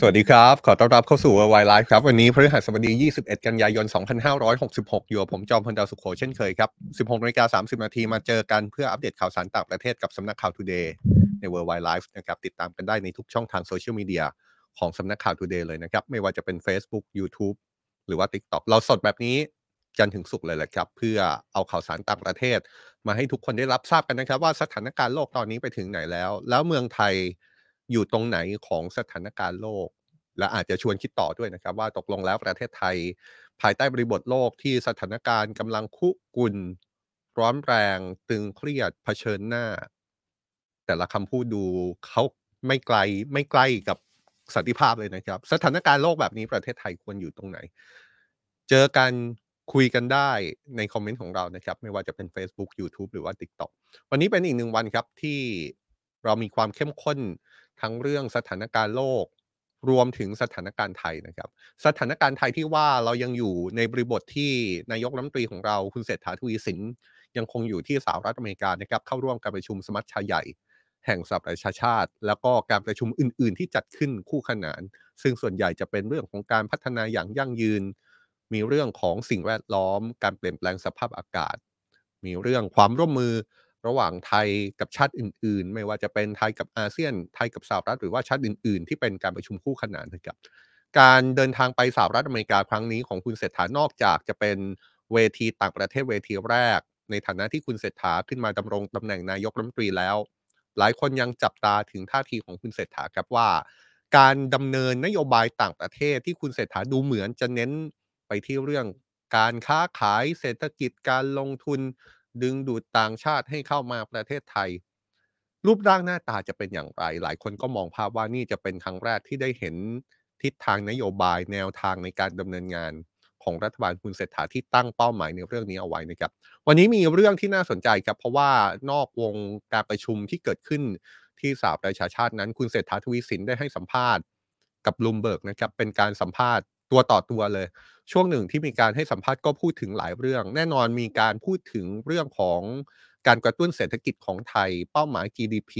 สวัสดีครับ ขอต้อนรับเข้าสู่ Worldwide Live ครับ วันนี้พฤหัสบดี 21 กันยายน 2566 อยู่กับผมจอมพลดาวสุขโขเช่นเคยครับ 16นาฬิกา30 นาทีมาเจอกันเพื่ออัปเดตข่าวสารต่างประเทศกับสำนักข่าว Today ใน Worldwide Live นะครับ ติดตามกันได้ในทุกช่องทางโซเชียลมีเดียของสำนักข่าว Today เลยนะครับ ไม่ว่าจะเป็น Facebook YouTube หรือว่า TikTok เราสดแบบนี้จันถึงศุกเลยแหละครับ เพื่อเอาข่าวสารต่างประเทศ มาให้ทุกคนได้รับทราบกันนะครับ ว่าสถานการณ์โลกตอนนี้ไปถึงไหนแล้ว แล้วเมืองไทย อยู่ตรงไหนของสถานการณ์โลก และอาจจะชวนคิดต่อด้วยนะครับ ว่าตกลงแล้วประเทศไทย ภายใต้บริบทโลกที่สถานการณ์กำลังคุกุนร้อนแรงตึงเครียดเผชิญหน้า แต่ละคำพูดดูเขาไม่ไกลไม่ใกล้กับสันติภาพเลยนะครับ สถานการณ์โลกแบบนี้ประเทศไทยควรอยู่ตรงไหน เจอกันคุยกันได้ในคอมเมนต์ของเรานะครับ ไม่ว่าจะเป็น Facebook YouTube หรือว่า TikTok วันนี้เป็นอีกหนึ่งวันครับที่เรามีความเข้มข้น ทั้งเรื่องสถานการณ์โลก รวมถึงสถานการณ์ไทยนะครับ สถานการณ์ไทยที่ว่าเรายังอยู่ในบริบทที่นายกรัฐมนตรีของเราคุณเศรษฐาทวีสินยังคงอยู่ที่สหรัฐอเมริกานะครับเข้าร่วมการประชุมสมัชชาใหญ่ แห่งสหประชาชาติ แล้วก็การประชุมอื่น ๆ ที่จัดขึ้นคู่ขนาน ซึ่งส่วนใหญ่จะเป็นเรื่องของการพัฒนาอย่างยั่งยืน มีเรื่องของสิ่งแวดล้อม การเปลี่ยนแปลงสภาพอากาศ มีเรื่องความร่วมมือ ระหว่างไทยกับชาติอื่น ๆ ไม่ว่าจะเป็นไทยกับอาเซียน ไทยกับสหรัฐหรือว่าชาติอื่น ๆ ที่เป็นการประชุมคู่ขนานนะครับ การเดินทางไปสหรัฐอเมริกาครั้งนี้ของคุณเศรษฐานอกจากจะเป็นเวทีต่างประเทศเวทีแรก ในฐานะที่คุณเศรษฐาขึ้นมาดำรงตำแหน่งนายกรัฐมนตรีแล้ว หลายคนยังจับตาถึงท่าทีของคุณเศรษฐาครับว่า การดำเนินนโยบายต่างประเทศที่คุณเศรษฐาดูเหมือนจะเน้นไปที่เรื่องการค้าขายเศรษฐกิจการลงทุน ดึงดูดต่างชาติให้เข้ามาประเทศไทย รูปร่างหน้าตาจะเป็นอย่างไร หลายคนก็มองภาพว่านี่จะเป็นครั้งแรกที่ได้เห็นทิศทางนโยบายแนวทางในการดำเนินงานของรัฐบาลคุณเศรษฐาที่ตั้งเป้าหมายในเรื่องนี้เอาไว้นะครับ วันนี้มีเรื่องที่น่าสนใจครับเพราะว่านอกวงการประชุมที่เกิดขึ้นที่สหประชาชาตินั้น คุณเศรษฐาทวีสินได้ให้สัมภาษณ์กับลูมเบิร์กนะครับเป็นการสัมภาษณ์ตัวต่อตัวเลย ช่วงหนึ่งที่มีการให้สัมภาษณ์ก็พูดถึงหลายเรื่อง แน่นอนมีการพูดถึงเรื่องของการกระตุ้นเศรษฐกิจของไทย เป้าหมาย GDP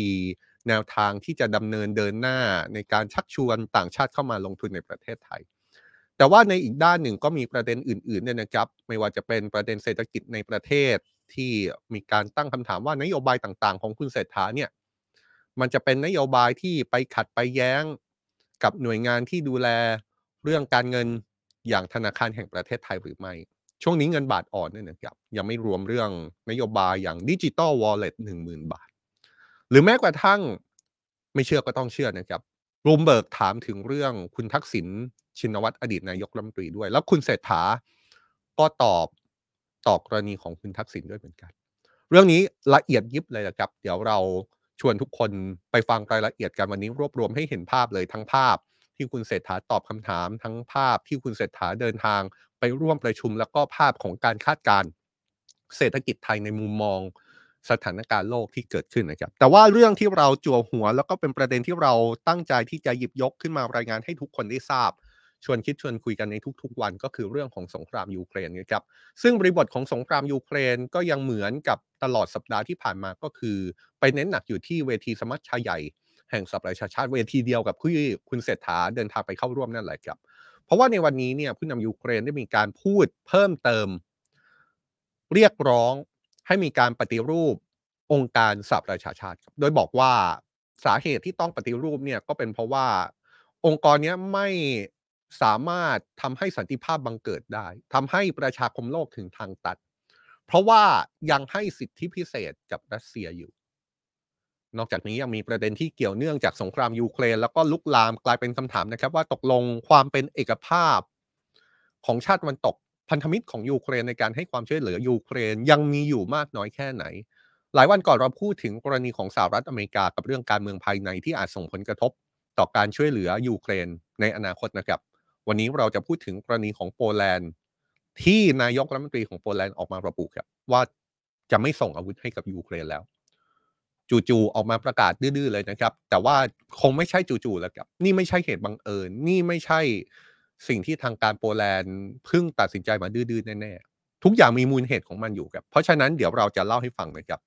แนวทางที่จะดำเนินเดินหน้าในการชักชวนต่างชาติเข้ามาลงทุนในประเทศไทย แต่ว่าในอีกด้านหนึ่งก็มีประเด็นอื่นๆเนี่ยนะครับ ไม่ว่าจะเป็นประเด็นเศรษฐกิจในประเทศที่มีการตั้งคำถามว่านโยบายต่างๆ ของคุณเศรษฐาเนี่ยมันจะเป็นนโยบายที่ไปขัดไปแย้งกับหน่วยงานที่ดูแลเรื่องการเงิน อย่างธนาคารแห่งประเทศไทยหรือไม่ ช่วงนี้เงินบาทอ่อนเนี่ยนะครับยังไม่รวมเรื่องนโยบายอย่างดิจิตอลวอลเล็ตหนึ่งหมื่นบาท หรือแม้กระทั่งไม่เชื่อก็ต้องเชื่อนะครับรูมเบิร์กถามถึงเรื่องคุณทักษิณชินวัตรอดีตนายกรัฐมนตรีด้วย แล้วคุณเศรษฐาก็ตอบตอบกรณีของคุณทักษิณด้วยเหมือนกัน เรื่องนี้ละเอียดยิบเลยนะครับ เดี๋ยวเราชวนทุกคนไปฟังรายละเอียดกันวันนี้รวบรวมให้เห็นภาพเลยทั้งภาพ ที่คุณเศรษฐาตอบคำถาม ทั้งภาพที่คุณเศรษฐาเดินทาง ไปร่วมประชุมแล้วก็ภาพของการคาดการณ์เศรษฐกิจไทยในมุมมองสถานการณ์โลกที่เกิดขึ้นนะครับ แต่ว่าเรื่องที่เราจั่วหัว แล้วก็เป็นประเด็นที่เราตั้งใจที่จะหยิบยกขึ้นมารายงานให้ทุกคนได้ทราบ ชวนคิดชวนคุยกันในทุก ๆ วันก็คือเรื่องของสงครามยูเครนนะครับ ซึ่งบริบทของสงครามยูเครนก็ยังเหมือนกับตลอดสัปดาห์ที่ผ่านมาก็คือ ไปเน้นหนักอยู่ที่เวทีสมัชชาใหญ่ แห่งสหประชาชาติเวทีเดียวกับที่คุณเศรษฐาเดินทางไปเข้าร่วมนั่นแหละครับ เพราะว่าในวันนี้เนี่ยผู้นำยูเครนได้มีการพูดเพิ่มเติม เรียกร้องให้มีการปฏิรูปองค์การสหประชาชาติ โดยบอกว่าสาเหตุที่ต้องปฏิรูปเนี่ยก็เป็นเพราะว่าองค์กรนี้ไม่สามารถทำให้สันติภาพบังเกิดได้ทำให้ประชาคมโลกถึงทางตัน เพราะว่ายังให้สิทธิพิเศษกับรัสเซียอยู่ นอกจากนี้ยังมีประเด็นที่เกี่ยวเนื่องจากสงครามยูเครน แล้วก็ลุกลามกลายเป็นคำถามนะครับ ว่าตกลงความเป็นเอกภาพของชาติตะวันตกพันธมิตรของยูเครนในการให้ความช่วยเหลือยูเครนยังมีอยู่มากน้อยแค่ไหน หลายวันก่อนเราพูดถึงกรณีของสหรัฐอเมริกากับเรื่องการเมืองภายในที่อาจส่งผลกระทบต่อการช่วยเหลือยูเครนในอนาคตนะครับ วันนี้เราจะพูดถึงกรณีของโปแลนด์ที่นายกรัฐมนตรีของโปแลนด์ออกมาระบุครับว่าจะไม่ส่งอาวุธให้กับยูเครนแล้ว จู่ๆออกมาประกาศดื้อๆเลยนะครับ แต่ว่าคงไม่ใช่จู่ๆแล้วครับนี่ไม่ใช่เหตุบังเอิญนี่ไม่ใช่สิ่งที่ทางการโปแลนด์เพิ่งตัดสินใจมาดื้อๆแน่ๆทุกอย่างมีมูลเหตุของมันอยู่ครับ เพราะฉะนั้นเดี๋ยวเราจะเล่าให้ฟังนะครับ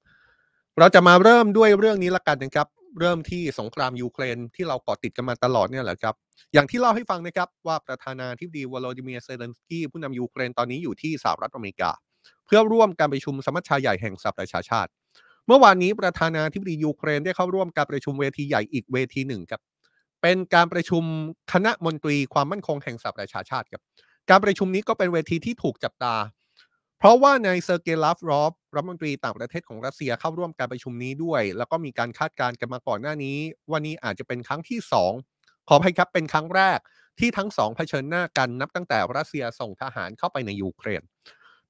เราจะมาเริ่มด้วยเรื่องนี้ละกันนะครับ เริ่มที่สงครามยูเครนที่เราเกาะติดกันมาตลอดเนี่ยแหละครับ อย่างที่เล่าให้ฟังนะครับ ว่าประธานาธิบดีวโลดิเมียร์เซเลนสกี้ผู้นำยูเครนตอนนี้อยู่ที่สหรัฐอเมริกา เพื่อร่วมการประชุมสมัชชาใหญ่แห่งสหประชาชาติ เมื่อวานนี้ประธานาธิบดียูเครนได้เข้าร่วมการประชุมเวทีใหญ่อีกเวทีหนึ่งครับเป็นการประชุมคณะมนตรีความมั่นคงแห่งสหประชาชาติครับการประชุมนี้ก็เป็นเวทีที่ถูกจับตา เพราะว่านายเซอร์เกย์ลาฟรอฟรัฐมนตรีต่างประเทศของรัสเซียเข้าร่วมการประชุมนี้ด้วย แล้วก็มีการคาดการณ์กันมาก่อนหน้านี้ว่านี้อาจจะเป็นครั้งที่ 2 ขออภัยครับเป็นครั้งแรกที่ทั้งสองเผชิญหน้ากันนับตั้งแต่รัสเซียส่งทหารเข้าไปในยูเครน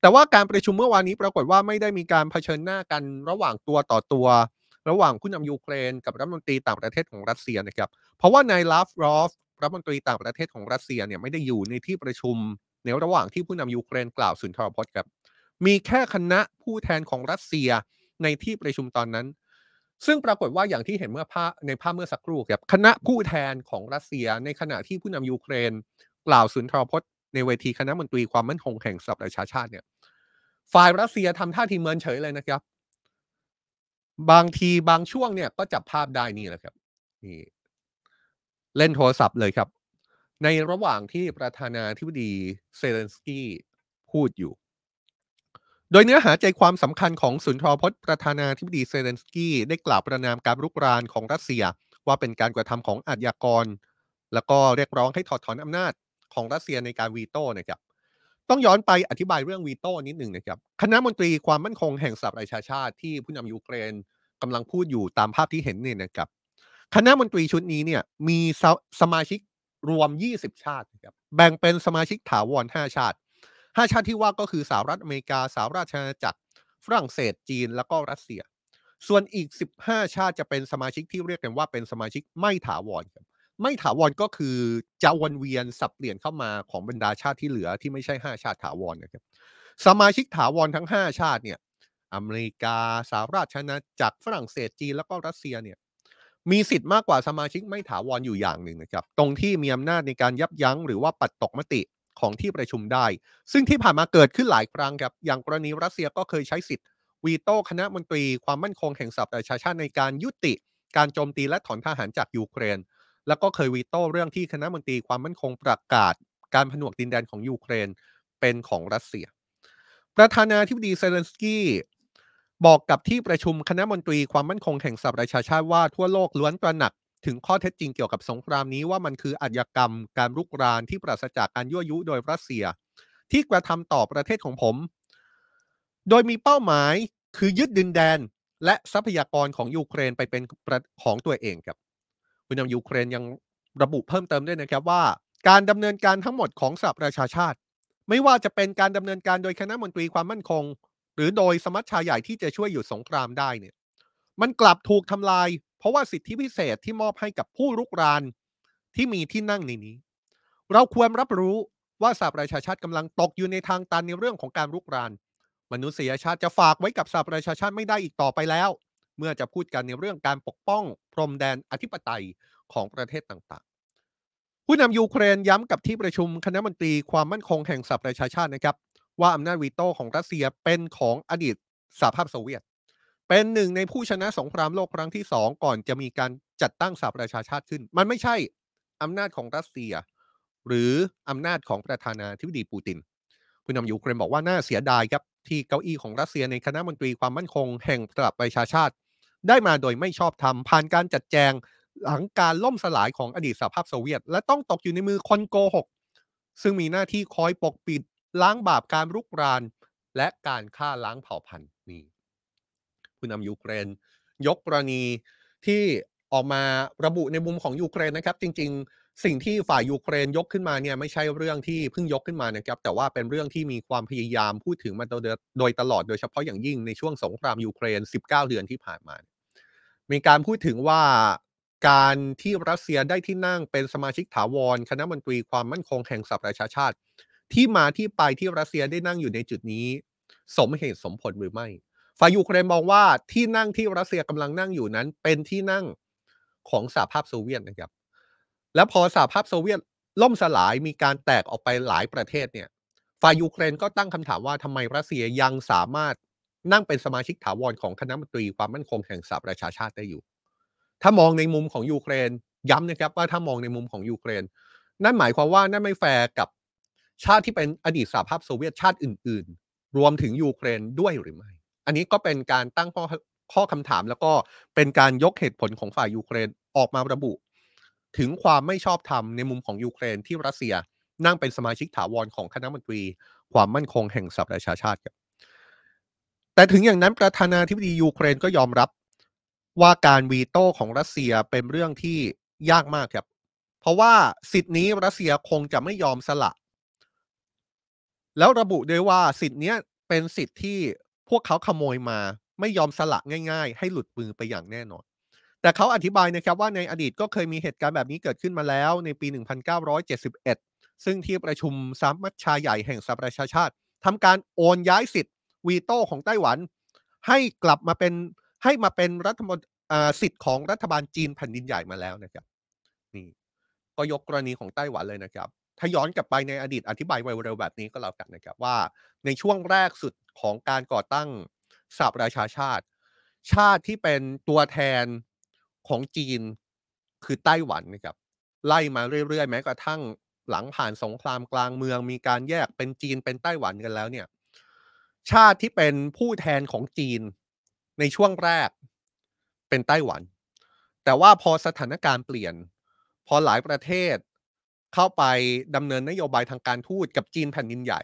แต่ว่าการประชุมเมื่อวานนี้ปรากฏว่าไม่ได้มีการเผชิญหน้ากันระหว่างตัวต่อตัว ระหว่างผู้นำยูเครน กับรัฐมนตรีต่างประเทศของรัสเซียนะครับ เพราะว่านายลาฟรอฟรัฐมนตรีต่างประเทศของรัสเซียเนี่ยไม่ได้อยู่ในที่ประชุม ในระหว่างที่ผู้นำยูเครนกล่าวสุนทรพจน์ครับมีแค่คณะผู้แทนของรัสเซียในที่ประชุมตอนนั้น ซึ่งปรากฏว่าอย่างที่เห็นเมื่อภาพในภาพเมื่อสักครู่ครับคณะผู้แทนของรัสเซียในขณะที่ผู้นำยูเครน กล่าวสุนทรพจน์ ในเวทีคณะมนตรีความมั่นคงแห่งสหประชาชาติเนี่ย ฝ่ายรัสเซียทำท่าทีเมินเฉยเลยนะครับ บางทีบางช่วงเนี่ยก็จับภาพได้นี่แหละครับนี่เล่นโทรศัพท์เลยครับ ในระหว่างที่ประธานาธิบดีเซเลนสกี้พูดอยู่ โดยเนื้อหาใจความสำคัญของสุนทรพจน์ประธานาธิบดีเซเลนสกี้ได้กล่าวประณามการรุกรานของรัสเซียว่าเป็นการกระทำของอาชญากร แล้วก็เรียกร้องให้ถอดถอนอำนาจ ของรัสเซียในการวีโต้นะครับต้องย้อนไปอธิบายเรื่องวีโต้นิดหนึ่งนะครับคณะมนตรีความมั่นคงแห่งสหประชาชาติที่ผู้นำยูเครนกำลังพูดอยู่ตามภาพที่เห็นเนี่ยนะครับคณะมนตรีชุดนี้เนี่ยมีสสมาชิกรวม 20 ชาตินะครับแบ่งเป็นสมาชิกถาวร 5 ชาติ 5 ชาติที่ว่าก็คือสหรัฐอเมริกาสหราชอาณาจักรฝรั่งเศสจีนแล้วก็รัสเซีย ส่วนอีก 15 ชาติจะเป็นสมาชิกที่เรียกกันว่าเป็นสมาชิกไม่ถาวรครับ ไม่ถาวรก็คือจะวนเวียนสับเปลี่ยนเข้ามาของบรรดาชาติที่เหลือที่ไม่ใช่ 5 ชาติถาวรนะครับ สมาชิกถาวรทั้ง 5 ชาติเนี่ย อเมริกาสหราชอาณาจักรฝรั่งเศสจีนแล้วก็รัสเซียเนี่ยมีสิทธิ์มากกว่าสมาชิกไม่ถาวรอยู่อย่างหนึ่งนะครับ ตรงที่มีอำนาจในการยับยั้งหรือว่าปัดตกมติของที่ประชุมได้ ซึ่งที่ผ่านมาเกิดขึ้นหลายครั้งครับ อย่างกรณีรัสเซียก็เคยใช้สิทธิ์วีโต้คณะมนตรีความมั่นคงแห่งสหประชาชาติในการยุติ การโจมตีและถอนทหารจากยูเครน แล้วก็เคยวีโต้เรื่องที่คณะมนตรีความมั่นคงประกาศ การผนวกดินแดนของยูเครนเป็นของรัสเซีย ประธานาธิบดีเซเลนสกี้บอกกับที่ประชุมคณะมนตรีความมั่นคงแห่งสหประชาชาติว่าทั่วโลกล้วนตระหนักถึงข้อเท็จจริงเกี่ยวกับสงครามนี้ว่ามันคืออาชญากรรม การรุกรานที่ปราศจากการยั่วยุโดยรัสเซีย ที่กระทำต่อประเทศของผม โดยมีเป้าหมายคือยึดดินแดน และทรัพยากรของยูเครนไปเป็นของตัวเองครับ ผู้นำยูเครนยังระบุเพิ่มเติมด้วยนะครับว่า การดำเนินการทั้งหมดของสหประชาชาติ ไม่ว่าจะเป็นการดำเนินการโดยคณะมนตรีความมั่นคง หรือโดยสมัชชาใหญ่ที่จะช่วยหยุดสงครามได้เนี่ยมันกลับถูกทำลาย เพราะว่าสิทธิพิเศษที่มอบให้กับผู้รุกรานที่มีที่นั่งในนี้ เราควรรับรู้ว่าสหประชาชาติกำลังตกอยู่ในทางตันในเรื่องของการรุกราน มนุษยชาติจะฝากไว้กับสหประชาชาติไม่ได้อีกต่อไปแล้ว เมื่อจะพูดกันในเรื่องการปกป้องพรมแดนอธิปไตยของประเทศต่างๆ ผู้นำยูเครนย้ำกับที่ประชุมคณะมนตรีความมั่นคงแห่งสหประชาชาตินะครับ ว่าอำนาจวีโต้ของรัสเซียเป็นของอดีตสหภาพโซเวียต เป็นหนึ่งในผู้ชนะสงครามโลกครั้งที่สองก่อนจะมีการจัดตั้งสหประชาชาติขึ้น มันไม่ใช่อำนาจของรัสเซีย หรืออำนาจของประธานาธิบดีปูติน ผู้นำยูเครนบอกว่าน่าเสียดายครับที่เก้าอี้ของรัสเซียในคณะมนตรีความมั่นคงแห่งสหประชาชาติ ได้มาโดยไม่ชอบธรรมผ่านการจัดแจงหลังการล่มสลายของอดีตสหภาพโซเวียต และต้องตกอยู่ในมือคนโกหก ซึ่งมีหน้าที่คอยปกปิดล้างบาปการรุกราน และการฆ่าล้างเผ่าพันธุ์นี่ผู้นำยูเครน ยกกรณีที่ออกมาระบุในมุมของยูเครนนะครับ จริง ๆ สิ่งที่ฝ่ายยูเครนยกขึ้นมาเนี่ยไม่ใช่เรื่องที่เพิ่งยกขึ้นมานะครับ แต่ว่าเป็นเรื่องที่มีความพยายามพูดถึงมาโดยตลอดโดยเฉพาะอย่างยิ่งในช่วงสงครามยูเครน 19 เดือนที่ผ่านมา มีการพูดถึงว่าการที่รัสเซียได้ที่นั่งเป็นสมาชิกถาวร คณะมนตรีความมั่นคงแห่งสหประชาชาติ ที่มาที่ไปที่รัสเซียได้นั่งอยู่ในจุดนี้ สมเหตุสมผลหรือไม่ ฝ่ายยูเครนมองว่าที่นั่งที่รัสเซียกำลังนั่งอยู่นั้น เป็นที่นั่งของสหภาพโซเวียตนะครับ แล้วพอสหภาพโซเวียตล่มสลายมีการแตกออกไปหลายประเทศเนี่ยฝ่ายยูเครนก็ตั้งคำถามว่าทำไมรัสเซียยังสามารถนั่งเป็นสมาชิกถาวรของคณะมนตรีความมั่นคงแห่งสหประชาชาติได้อยู่ ถ้ามองในมุมของยูเครนย้ำนะครับว่าถ้ามองในมุมของยูเครน นั่นหมายความว่านั่นไม่แฟร์กับชาติที่เป็นอดีตสหภาพโซเวียตชาติอื่น ๆ รวมถึงยูเครนด้วยหรือไม่ อันนี้ก็เป็นการตั้งข้อข้อคำถามแล้วก็เป็นการยกเหตุผลของฝ่ายยูเครนออกมาระบุ ถึงความไม่ชอบธรรมในมุมของยูเครนที่รัสเซียนั่งเป็นสมาชิกถาวรของคณะมนตรี ความมั่นคงแห่งสหประชาชาติครับแต่ถึงอย่างนั้นประธานาธิบดียูเครนก็ยอมรับว่าการวีโต้ของรัสเซียเป็นเรื่องที่ยากมากครับ เพราะว่าสิทธินี้รัสเซียคงจะไม่ยอมสละ แล้วระบุด้วยว่าสิทธินี้เป็นสิทธิที่พวกเขาขโมยมา ไม่ยอมสละง่าย ๆ ให้หลุดมือไปอย่างแน่นอน แต่เขาอธิบายนะครับว่าในอดีตก็เคยมีเหตุการณ์แบบนี้เกิดขึ้นมาแล้วในปี 1971 ซึ่งที่ประชุมสามัชชาใหญ่แห่งสหประชาชาติทำการโอนย้ายสิทธิ์วีโต้ของไต้หวัน ให้กลับมาเป็นให้มาเป็นรัฐมนตรีสิทธิ์ของรัฐบาลจีนแผ่นดินใหญ่มาแล้วนะครับนี่ก็ยกกรณีของไต้หวันเลยนะครับ ถ้าย้อนกลับไปในอดีตอธิบายไวเร็วแบบนี้ก็แล้วกันนะครับว่า ในช่วงแรกสุดของการก่อตั้งสหประชาชาติ ชาติที่เป็นตัวแทน ของจีน คือไต้หวันนะครับ ไล่มาเรื่อย ๆ แม้กระทั่งหลังผ่านสงครามกลางเมืองมีการแยกเป็นจีนเป็นไต้หวันกันแล้วเนี่ย ชาติที่เป็นผู้แทนของจีนในช่วงแรกเป็นไต้หวัน แต่ว่าพอสถานการณ์เปลี่ยน พอหลายประเทศเข้าไปดำเนินนโยบายทางการทูตกับจีนแผ่นดินใหญ่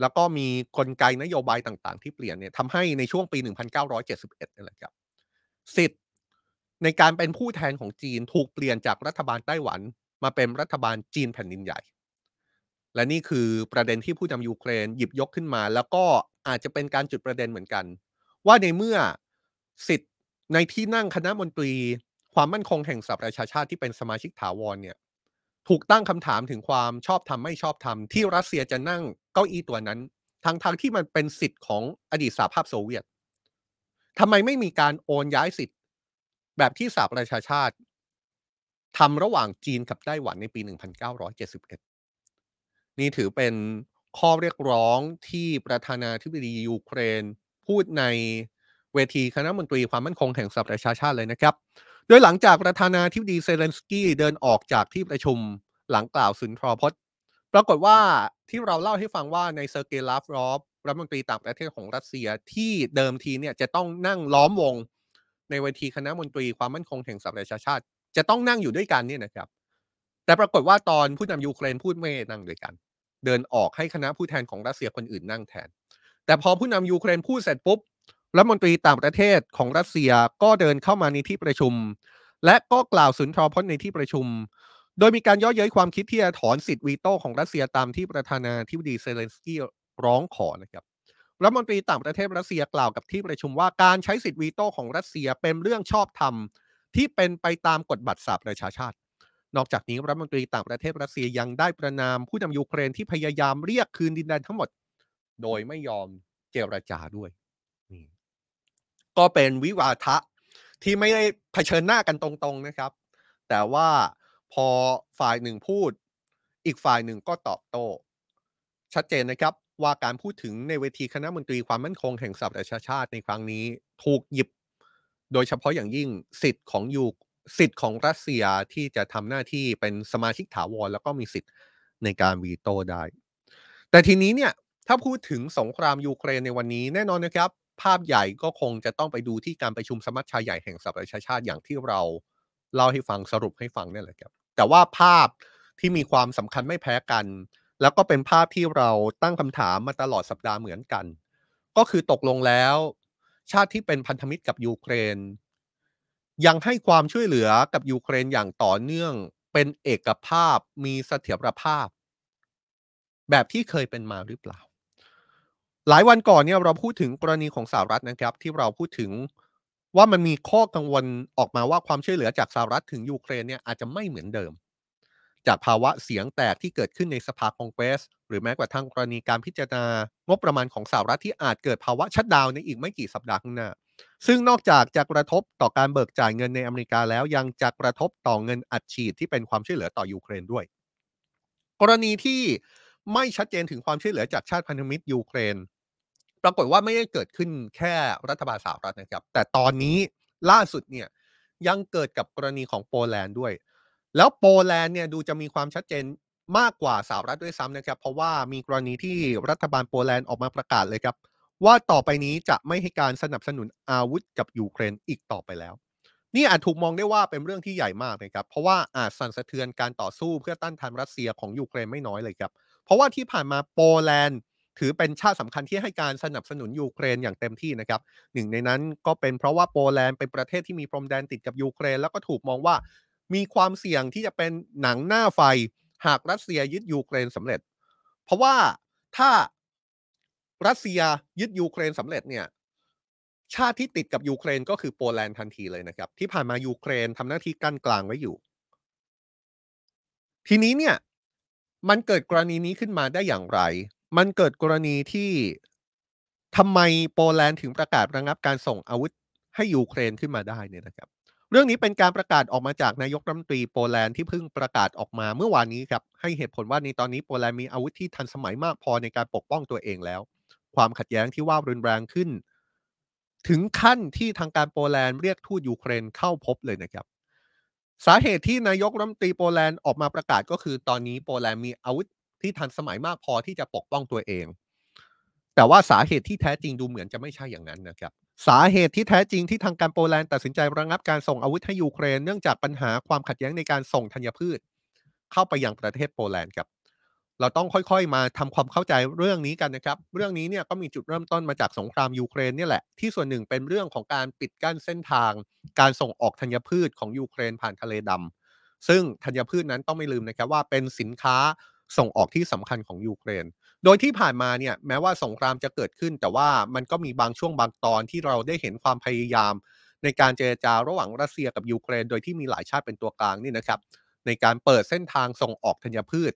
แล้วก็มีกลไกนโยบายต่างๆ ที่เปลี่ยนเนี่ยทำให้ในช่วงปี 1971นี่แหละครับ สิทธิ์ ในการเป็นผู้แทนของจีนถูกเปลี่ยนจากรัฐบาลไต้หวัน มาเป็นรัฐบาลจีนแผ่นดินใหญ่ และนี่คือประเด็นที่ผู้นำยูเครนหยิบยกขึ้นมา แล้วก็อาจจะเป็นการจุดประเด็นเหมือนกัน ว่าในเมื่อสิทธิ์ในที่นั่งคณะมนตรีความมั่นคงแห่งสหประชาชาติที่เป็นสมาชิกถาวรเนี่ยถูกตั้งคำถามถึงความชอบธรรมไม่ชอบธรรมที่รัสเซียจะนั่งเก้าอี้ตัวนั้นทั้งทางที่มันเป็นสิทธิ์ของอดีตสหภาพโซเวียตทำไมไม่มีการโอนย้ายสิทธิ์ แบบที่สหประชาชาติทำระหว่างจีนกับไต้หวันในปี 1971 นี่ถือเป็นข้อเรียกร้องที่ประธานาธิบดียูเครน พูดในเวทีคณะมนตรีความมั่นคงแห่งสหประชาชาติเลยนะครับ โดยหลังจากประธานาธิบดีเซเลนสกี้เดินออกจากที่ประชุมหลังกล่าวสุนทรพจน์ปรากฏว่าที่เราเล่าให้ฟังว่านายเซอร์เกย์ลาฟรอฟรัฐมนตรีต่างประเทศของรัสเซียที่เดิมทีเนี่ยจะต้องนั่งล้อมวง ในเวทีคณะมนตรีความมั่นคงแห่งสหประชาชาติ จะต้องนั่งอยู่ด้วยกันเนี่ยนะครับ แต่ปรากฏว่าตอนผู้นำยูเครนพูดไม่นั่งด้วยกัน เดินออกให้คณะผู้แทนของรัสเซียคนอื่นนั่งแทน แต่พอผู้นำยูเครนพูดเสร็จปุ๊บรัฐมนตรีต่างประเทศของรัสเซียก็เดินเข้ามาในที่ประชุม และก็กล่าวสุนทรพจน์ในที่ประชุม โดยมีการเยาะเย้ยความคิดที่จะถอนสิทธิ์วีโต้ของรัสเซียตามที่ประธานาธิบดีเซเลนสกี้ร้องขอนะครับ รัฐมนตรีต่างประเทศรัสเซียกล่าวกับที่ประชุมว่าการใช้สิทธิ์วีโต้ของรัสเซียเป็นเรื่องชอบธรรมที่เป็นไปตามกฎบัตรสหประชาชาติ นอกจากนี้รัฐมนตรีต่างประเทศรัสเซียยังได้ประณามผู้นำยูเครนที่พยายามเรียกคืนดินแดนทั้งหมด โดยไม่ยอมเจรจาด้วยนี่ก็เป็นวิวาทะที่ไม่ได้เผชิญหน้ากันตรงๆนะครับ แต่ว่าพอฝ่ายหนึ่งพูด อีกฝ่ายหนึ่งก็ตอบโต้ชัดเจนนะครับ ว่าการพูดถึงในเวทีคณะมนตรีความมั่นคงแห่งสหประชาชาติในครั้งนี้ถูกหยิบ โดยเฉพาะอย่างยิ่งสิทธิ์ของยูสิทธิ์ของรัสเซียที่จะทำหน้าที่เป็นสมาชิกถาวร แล้วก็มีสิทธิ์ในการวีโต้ได้ แต่ทีนี้เนี่ยถ้าพูดถึงสงครามยูเครนในวันนี้แน่นอนนะครับ ภาพใหญ่ก็คงจะต้องไปดูที่การประชุมสมัชชาใหญ่แห่งสหประชาชาติอย่างที่เราเล่าให้ฟังสรุปให้ฟังนี่แหละครับ แต่ว่าภาพที่มีความสำคัญไม่แพ้กัน แล้วก็เป็นภาพที่เราตั้งคำถามมาตลอดสัปดาห์เหมือนกัน ก็คือตกลงแล้ว ชาติที่เป็นพันธมิตรกับยูเครน ยังให้ความช่วยเหลือกับยูเครนอย่างต่อเนื่อง เป็นเอกภาพมีเสถียรภาพ แบบที่เคยเป็นมาหรือเปล่า หลายวันก่อนเนี่ยเราพูดถึงกรณีของสหรัฐนะครับ ที่เราพูดถึงว่ามันมีข้อกังวลออกมาว่าความช่วยเหลือจากสหรัฐถึงยูเครนเนี่ยอาจจะไม่เหมือนเดิม จากภาวะเสียงแตกที่เกิดขึ้นในสภาคองเกรส หรือแม้กระทั่งกรณีการพิจารณางบประมาณของสหรัฐที่อาจเกิดภาวะชัดดาวในอีกไม่กี่สัปดาห์ข้างหน้า ซึ่งนอกจากจะกระทบต่อการเบิกจ่ายเงินในอเมริกาแล้วยังจะกระทบต่อเงินอัดฉีดที่เป็นความช่วยเหลือต่อยูเครนด้วย กรณีที่ไม่ชัดเจนถึงความช่วยเหลือจากชาติพันธมิตรยูเครน ปรากฏว่าไม่ได้เกิดขึ้นแค่รัฐบาลสหรัฐนะครับ แต่ตอนนี้ล่าสุดเนี่ยยังเกิดกับกรณีของโปแลนด์ด้วย แล้วโปแลนด์เนี่ยดูจะมีความชัดเจนมากกว่าสหรัฐด้วยซ้ำนะครับ เพราะว่ามีกรณีที่รัฐบาลโปแลนด์ออกมาประกาศเลยครับ ว่าต่อไปนี้จะไม่ให้การสนับสนุนอาวุธกับยูเครนอีกต่อไปแล้ว นี่อาจถูกมองได้ว่าเป็นเรื่องที่ใหญ่มากนะครับ เพราะว่าอาจสั่นสะเทือนการต่อสู้เพื่อต้านทานรัสเซียของยูเครนไม่น้อยเลยครับ เพราะว่าที่ผ่านมาโปแลนด์ถือเป็นชาติสำคัญที่ให้การสนับสนุนยูเครนอย่างเต็มที่นะครับหนึ่งในนั้นก็เป็นเพราะว่าโปแลนด์เป็นประเทศที่มีพรมแดนติดกับยูเครน แล้วก็ถูกมองว่า มีความเสี่ยงที่จะเป็นหนังหน้าไฟ หากรัสเซียยึดยูเครนสำเร็จ เพราะว่าถ้ารัสเซียยึดยูเครนสำเร็จเนี่ยชาติที่ติดกับยูเครนก็คือโปแลนด์ทันทีเลยนะครับ ที่ผ่านมายูเครนทำหน้าที่กั้นกลางไว้อยู่ ทีนี้เนี่ยมันเกิดกรณีนี้ขึ้นมาได้อย่างไร มันเกิดกรณีที่ทำไมโปแลนด์ถึงประกาศระงับการส่งอาวุธให้ยูเครนขึ้นมาได้เนี่ยนะครับ เรื่องนี้เป็นการประกาศออกมาจากนายกรัฐมนตรีโปแลนด์ที่เพิ่งประกาศออกมาเมื่อวานนี้ครับให้เหตุผลว่าในตอนนี้โปแลนด์มีอาวุธที่ทันสมัยมากพอในการปกป้องตัวเองแล้ว ความขัดแย้งที่ว่ารุนแรงขึ้น ถึงขั้นที่ทางการโปแลนด์เรียกทูตยูเครนเข้าพบเลยนะครับ สาเหตุที่นายกรัฐมนตรีโปแลนด์ออกมาประกาศก็คือ ตอนนี้โปแลนด์มีอาวุธที่ทันสมัยมากพอที่จะปกป้องตัวเอง แต่ว่าสาเหตุที่แท้จริงดูเหมือนจะไม่ใช่อย่างนั้นนะครับ สาเหตุที่แท้จริงที่ทางการโปแลนด์ตัดสินใจระงับการส่งอาวุธให้ยูเครนเนื่องจากปัญหาความขัดแย้งในการส่งธัญพืช เข้าไปยังประเทศโปแลนด์ครับ เราต้องค่อยๆ มาทำความเข้าใจเรื่องนี้กันนะครับ เรื่องนี้เนี่ยก็มีจุดเริ่มต้นมาจากสงครามยูเครนเนี่ยแหละ ที่ส่วนหนึ่งเป็นเรื่องของการปิดกั้นเส้นทาง การส่งออกธัญพืชของยูเครนผ่านทะเลดำซึ่งธัญพืชนั้นต้องไม่ลืมนะครับว่าเป็นสินค้าส่งออกที่สำคัญของยูเครน โดยที่ผ่านมาเนี่ยแม้ว่าสงครามจะเกิดขึ้น แต่ว่ามันก็มีบางช่วงบางตอนที่เราได้เห็นความพยายาม ในการเจรจาระหว่างรัสเซียกับยูเครน โดยที่มีหลายชาติเป็นตัวกลางนี่นะครับ ในการเปิดเส้นทางส่งออกธัญพืช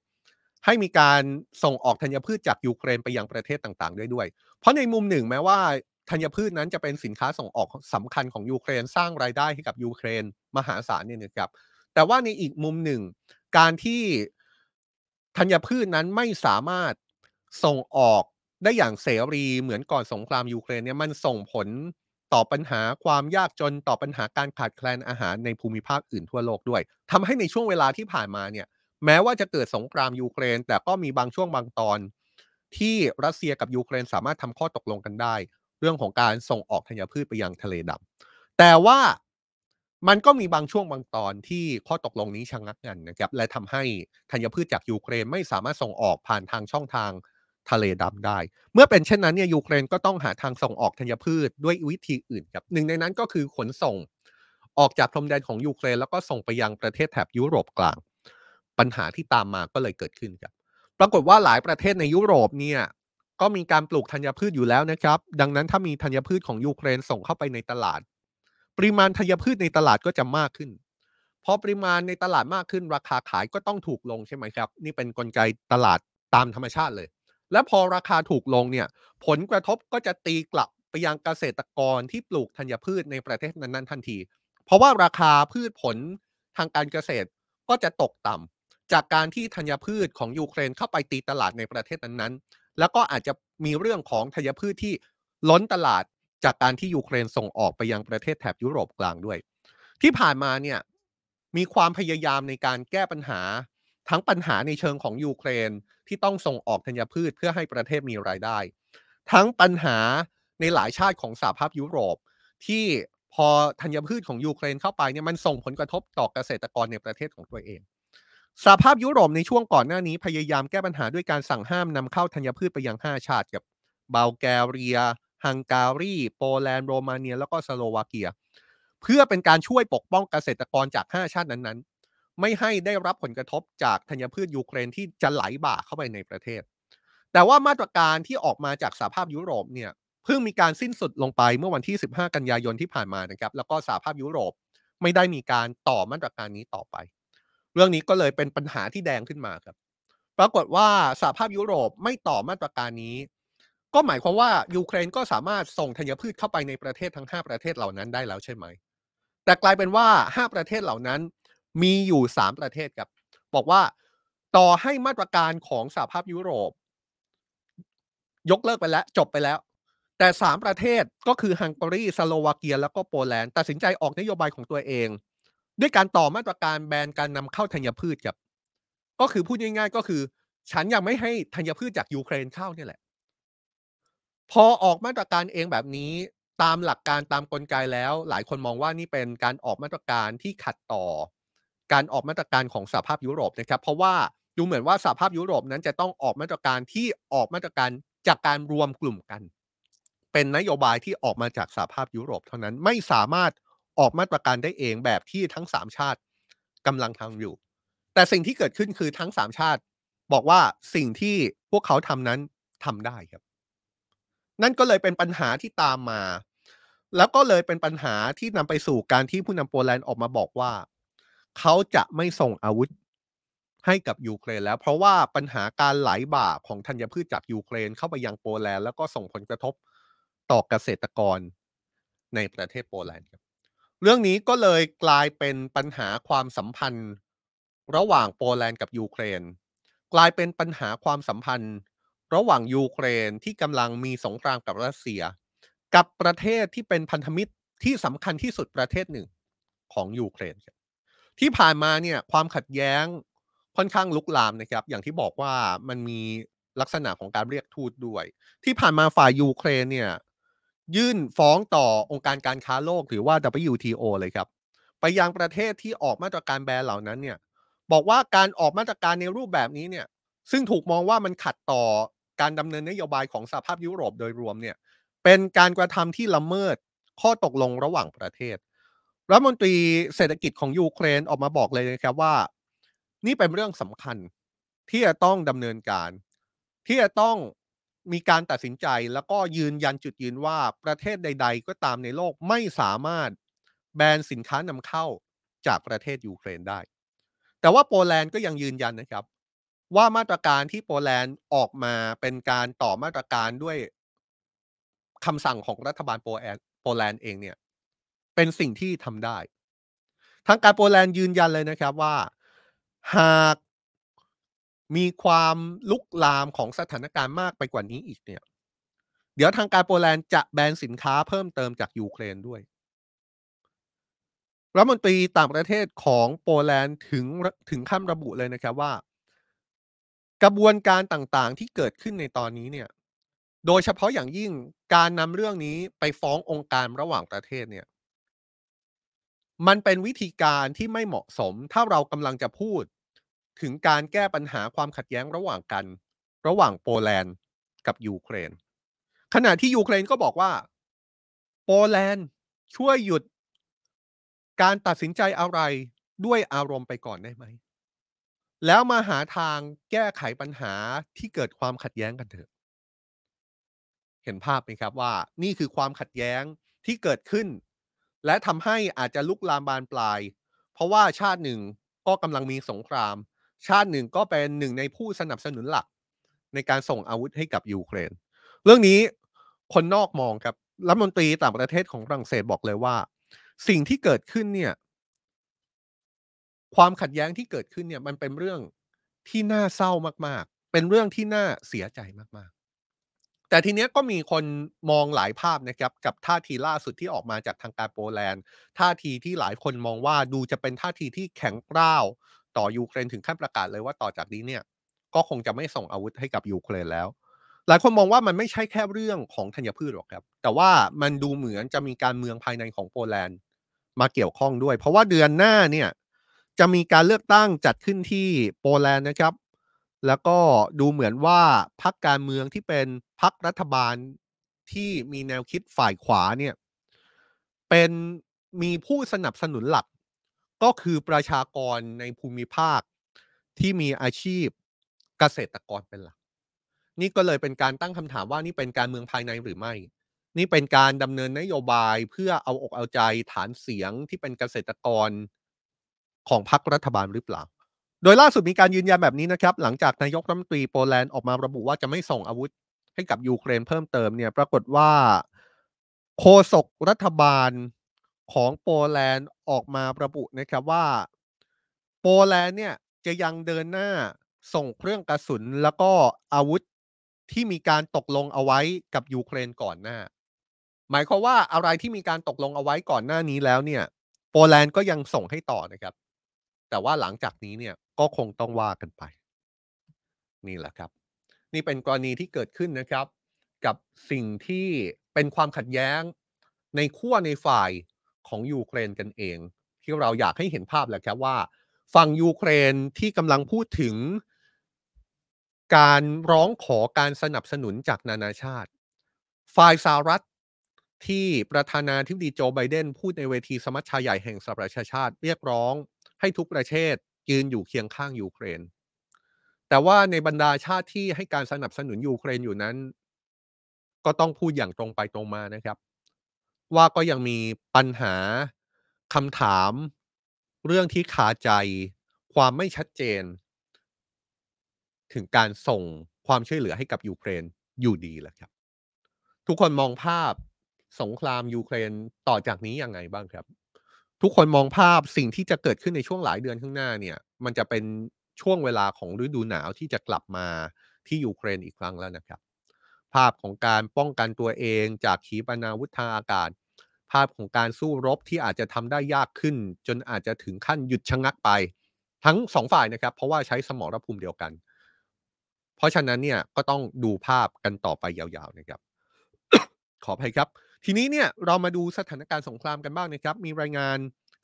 ให้มีการส่งออกธัญพืชจากยูเครนไปยังประเทศต่างๆได้ด้วย เพราะในมุมหนึ่งแม้ว่าธัญพืชนั้นจะเป็นสินค้าส่งออกสำคัญของยูเครนสร้างรายได้ให้กับยูเครนมหาศาลเนี่ยนะครับ แต่ว่าในอีกมุมหนึ่ง การที่ธัญพืชนั้นไม่สามารถ ส่งออกได้อย่างเสรีเหมือนก่อนสงครามยูเครนเนี่ยมันส่งผลต่อปัญหาความยากจนต่อปัญหาการขาดแคลนอาหารในภูมิภาคอื่นทั่วโลกด้วยทำให้ในช่วงเวลาที่ผ่านมาเนี่ยแม้ว่าจะเกิดสงครามยูเครน แต่ก็มีบางช่วงบางตอน ที่รัสเซียกับยูเครนสามารถทำข้อตกลงกันได้ เรื่องของการส่งออกธัญพืชไปยังทะเลดำแต่ว่ามันก็มีบางช่วงบางตอนที่ข้อตกลงนี้ชะงักงันนะครับและทำให้ธัญพืชจากยูเครนไม่สามารถส่งออกผ่านทางช่องทาง ทะเลดำได้ เมื่อเป็นเช่นนั้นเนี่ยยูเครนก็ต้องหาทางส่งออกธัญพืชด้วยวิธีอื่นครับหนึ่งในนั้นก็คือขนส่งออกจากพรมแดนของยูเครน แล้วก็ส่งไปยังประเทศแถบยุโรปกลาง ปัญหาที่ตามมาก็เลยเกิดขึ้นครับปรากฏว่าหลายประเทศในยุโรปเนี่ยก็มีการปลูกธัญพืชอยู่แล้วนะครับ ดังนั้นถ้ามีธัญพืชของยูเครนส่งเข้าไปในตลาด ปริมาณธัญพืชในตลาดก็จะมากขึ้นพอปริมาณในตลาดมากขึ้นราคาขายก็ต้องถูกลงใช่ไหมครับ นี่เป็นนกลไกตลาดตามธรรมชาติเลย และพอราคาถูกลงเนี่ย ผลกระทบก็จะตีกลับไปยังเกษตรกรที่ปลูกธัญพืชในประเทศนั้นๆทันที เพราะว่าราคาพืชผลทางการเกษตรก็จะตกต่ำจากการที่ธัญพืชของยูเครนเข้าไปตีตลาดในประเทศนั้นๆ แล้วก็อาจจะมีเรื่องของธัญพืชที่ล้นตลาดจากการที่ยูเครนส่งออกไปยังประเทศแถบยุโรปกลางด้วย ที่ผ่านมาเนี่ยมีความพยายามในการแก้ปัญหา ทั้งปัญหาในเชิงของยูเครนที่ต้องส่งออกธัญพืชเพื่อให้ประเทศมีรายได้ ทั้งปัญหาในหลายชาติของสหภาพยุโรป ที่พอธัญพืชของยูเครนเข้าไปเนี่ยมันส่งผลกระทบต่อเกษตรกรในประเทศของตัวเองสหภาพยุโรปในช่วงก่อนหน้านี้พยายามแก้ปัญหาด้วยการสั่งห้ามนำเข้าธัญพืชไปยัง 5 ชาติกับบัลแกเรีย ฮังการี โปแลนด์ โรมาเนีย แล้วก็สโลวาเกีย เพื่อเป็นการช่วยปกป้องเกษตรกรจาก 5 ชาตินั้นๆ ไม่ให้ได้รับผลกระทบจากธัญพืชยูเครนที่จะไหลบ่าเข้าไปในประเทศ แต่ว่ามาตรการที่ออกมาจากสหภาพยุโรปเนี่ยเพิ่งมีการสิ้นสุดลงไปเมื่อวันที่ 15 กันยายนที่ผ่านมานะครับแล้วก็สหภาพยุโรปไม่ได้มีการต่อมาตรการนี้ต่อไป เรื่องนี้ก็เลยเป็นปัญหาที่แดงขึ้นมาครับ ปรากฏว่าสหภาพยุโรปไม่ต่อมาตรการนี้ ก็หมายความว่ายูเครนก็สามารถส่งธัญพืชเข้าไปในประเทศทั้ง 5 ประเทศเหล่านั้นได้แล้วใช่ไหม แต่กลายเป็นว่า 5 ประเทศเหล่านั้น มีอยู่ 3 ประเทศครับ บอกว่าต่อให้มาตรการของสหภาพยุโรป ยกเลิกไปแล้วจบไปแล้ว แต่ 3 ประเทศก็คือฮังการีสโลวาเกีย แล้วก็โปแลนด์ตัดสินใจออกนโยบายของตัวเอง ด้วยการต่อมาตรการแบนการนำเข้าธัญพืชครับ ก็คือพูดง่ายๆก็คือ ฉันยังไม่ให้ธัญพืชจากยูเครนเข้าเนี่ยแหละ พอออกมาตรการเองแบบนี้ตามหลักการตามกลไกแล้ว หลายคนมองว่านี่เป็นการออกมาตรการที่ขัดต่อ การออกมาตรการของสหภาพยุโรปนะครับ เพราะว่าดูเหมือนว่าสหภาพยุโรปนั้นจะต้องออกมาตรการที่ออกมาตรการจากการรวมกลุ่มกัน เป็นนโยบายที่ออกมาจากสหภาพยุโรปเท่านั้นไม่สามารถออกมาตรการได้เองแบบที่ทั้งสามชาติกำลังทำอยู่ แต่สิ่งที่เกิดขึ้นคือทั้งสามชาติบอกว่าสิ่งที่พวกเขาทำนั้นทำได้ครับ นั่นก็เลยเป็นปัญหาที่ตามมา แล้วก็เลยเป็นปัญหาที่นำไปสู่การที่ผู้นำโปแลนด์ออกมาบอกว่า เขาจะไม่ส่งอาวุธให้กับยูเครนแล้ว เพราะว่าปัญหาการไหลบ่าของธัญพืชจากยูเครนเข้าไปยังโปแลนด์แล้วก็ส่งผลกระทบต่อเกษตรกรในประเทศโปแลนด์ครับเรื่องนี้ก็เลยกลายเป็นปัญหาความสัมพันธ์ ระหว่างโปแลนด์กับยูเครน กลายเป็นปัญหาความสัมพันธ์ ระหว่างยูเครนที่กำลังมีสงครามกับรัสเซีย กับประเทศที่เป็นพันธมิตรที่สำคัญที่สุดประเทศหนึ่งของยูเครนครับ ที่ผ่านมาเนี่ยความขัดแย้งค่อนข้างลุกลามนะครับ อย่างที่บอกว่ามันมีลักษณะของการเรียกทูตด้วย ที่ผ่านมาฝ่ายยูเครนเนี่ย ยื่นฟ้องต่อองค์การการค้าโลกหรือว่า WTO เลยครับ ไปยังประเทศที่ออกมาตรการแบนเหล่านั้นเนี่ย บอกว่าการออกมาตรการในรูปแบบนี้เนี่ย ซึ่งถูกมองว่ามันขัดต่อการดำเนินนโยบายของสหภาพยุโรปโดยรวมเนี่ย เป็นการกระทำที่ละเมิดข้อตกลงระหว่างประเทศ รัฐมนตรีเศรษฐกิจของยูเครนออกมาบอกเลยนะครับว่า นี่เป็นเรื่องสำคัญที่จะต้องดำเนินการ ที่จะต้องมีการตัดสินใจแล้วก็ยืนยันจุดยืนว่าประเทศใด ๆ ก็ตามในโลกไม่สามารถแบนสินค้านำเข้าจากประเทศยูเครนได้ แต่ว่าโปแลนด์ก็ยังยืนยันนะครับ ว่ามาตรการที่โปแลนด์ออกมาเป็นการต่อมาตรการด้วยคำสั่งของรัฐบาลโปแลนด์โปแลนด์เองเนี่ย เป็นสิ่งที่ทำได้ ทางการโปแลนด์ยืนยันเลยนะครับว่า หากมีความลุกลามของสถานการณ์มากไปกว่านี้อีกเนี่ย เดี๋ยวทางการโปแลนด์จะแบนสินค้าเพิ่มเติมจากยูเครนด้วยรัฐมนตรีต่างประเทศของโปแลนด์ถึงถึงขั้นระบุเลยนะครับว่า กระบวนการต่างๆที่เกิดขึ้นในตอนนี้เนี่ย โดยเฉพาะอย่างยิ่งการนำเรื่องนี้ไปฟ้ององค์การระหว่างประเทศเนี่ย มันเป็นวิธีการที่ไม่เหมาะสม ถ้าเรากำลังจะพูด ถึงการแก้ปัญหาความขัดแย้งระหว่างกัน ระหว่างโปแลนด์กับยูเครน ขณะที่ยูเครนก็บอกว่า โปแลนด์ช่วยหยุด การตัดสินใจอะไรด้วยอารมณ์ไปก่อนได้ไหม แล้วมาหาทางแก้ไขปัญหาที่เกิดความขัดแย้งกันเถอะ เห็นภาพไหมครับว่า นี่คือความขัดแย้งที่เกิดขึ้น และทำให้อาจจะลุกลามบานปลาย เพราะว่าชาติหนึ่งก็กำลังมีสงคราม ชาติหนึ่งก็เป็นหนึ่งในผู้สนับสนุนหลัก ในการส่งอาวุธให้กับยูเครน เรื่องนี้คนนอกมองครับรัฐมนตรีต่างประเทศของฝรั่งเศสบอกเลยว่า สิ่งที่เกิดขึ้นเนี่ยความขัดแย้งที่เกิดขึ้นเนี่ยมันเป็นเรื่องที่น่าเศร้ามาก ๆ เป็นเรื่องที่น่าเสียใจมาก ๆ แต่ทีเนี้ยก็มีคนมองหลายภาพนะครับกับท่าทีล่าสุดที่ออกมาจากทางการโปแลนด์ ท่าทีที่หลายคนมองว่าดูจะเป็นท่าทีที่แข็งกร้าวต่อยูเครนถึงขั้นประกาศเลยว่าต่อจากนี้เนี่ยก็คงจะไม่ส่งอาวุธให้กับยูเครนแล้ว หลายคนมองว่ามันไม่ใช่แค่เรื่องของธัญพืชหรอกครับ แต่ว่ามันดูเหมือนจะมีการเมืองภายในของโปแลนด์มาเกี่ยวข้องด้วย เพราะว่าเดือนหน้าเนี่ยจะมีการเลือกตั้งจัดขึ้นที่โปแลนด์นะครับ แล้วก็ดูเหมือนว่าพรรคการเมืองที่เป็นพรรครัฐบาลที่มีแนวคิดฝ่ายขวาเนี่ยเป็นมีผู้สนับสนุนหลัก ก็คือประชากรในภูมิภาคที่มีอาชีพเกษตรกรเป็นหลัก นี่ก็เลยเป็นการตั้งคำถามว่านี่เป็นการเมืองภายในหรือไม่ นี่เป็นการดำเนินนโยบายเพื่อเอาอกเอาใจฐานเสียงที่เป็นเกษตรกรของพรรครัฐบาลหรือเปล่า โดยล่าสุดมีการยืนยันแบบนี้นะครับ หลังจากนายกรัฐมนตรีโปแลนด์ออกมาระบุว่าจะไม่ส่งอาวุธให้กับยูเครนเพิ่มเติมเนี่ย ปรากฏว่าโฆษกรัฐบาลของโปแลนด์ออกมาระบุนะครับว่า โปแลนด์เนี่ยจะยังเดินหน้าส่งเครื่องกระสุนแล้วก็อาวุธที่มีการตกลงเอาไว้กับยูเครนก่อนหน้า หมายความว่าอะไรที่มีการตกลงเอาไว้ก่อนหน้านี้แล้วเนี่ย โปแลนด์ก็ยังส่งให้ต่อนะครับ แต่ว่าหลังจากนี้เนี่ยก็คงต้องว่ากันไป นี่แหละครับ นี่เป็นกรณีที่เกิดขึ้นนะครับ กับสิ่งที่เป็นความขัดแย้งในขั้วในฝ่ายของยูเครนกันเอง ที่เราอยากให้เห็นภาพแหละครับว่าฝั่งยูเครนที่กำลังพูดถึง การร้องขอการสนับสนุนจากนานาชาติ ฝ่ายสหรัฐที่ประธานาธิบดีโจไบเดนพูดในเวทีสมัชชาใหญ่แห่งสหประชาชาติ เรียกร้องให้ทุกประเทศ ยืนอยู่เคียงข้างยูเครน แต่ว่าในบรรดาชาติที่ให้การสนับสนุนยูเครนอยู่นั้น ก็ต้องพูดอย่างตรงไปตรงมานะครับ ว่าก็ยังมีปัญหาคำถาม เรื่องที่คาใจ ความไม่ชัดเจน ถึงการส่งความช่วยเหลือให้กับยูเครนอยู่ดีแหละครับ ทุกคนมองภาพสงครามยูเครนต่อจากนี้ยังไงบ้างครับ ทุกคนมองภาพสิ่งที่จะเกิดขึ้นในช่วงหลายเดือนข้างหน้าเนี่ย มันจะเป็นช่วงเวลาของฤดูหนาวที่จะกลับมาที่ยูเครนอีกครั้งแล้วนะครับ ภาพของการป้องกันตัวเองจากขีปนาวุธทางอากาศ ภาพของการสู้รบที่อาจจะทำได้ยากขึ้น จนอาจจะถึงขั้นหยุดชะงักไป ทั้งสองฝ่ายนะครับ เพราะว่าใช้สมรภูมิเดียวกัน เพราะฉะนั้นเนี่ยก็ต้องดูภาพกันต่อไปยาวๆนะครับ ขออภัยครับ ทีนี้เนี่ยเรามาดูสถานการณ์สงครามกันบ้างนะครับ มีรายงาน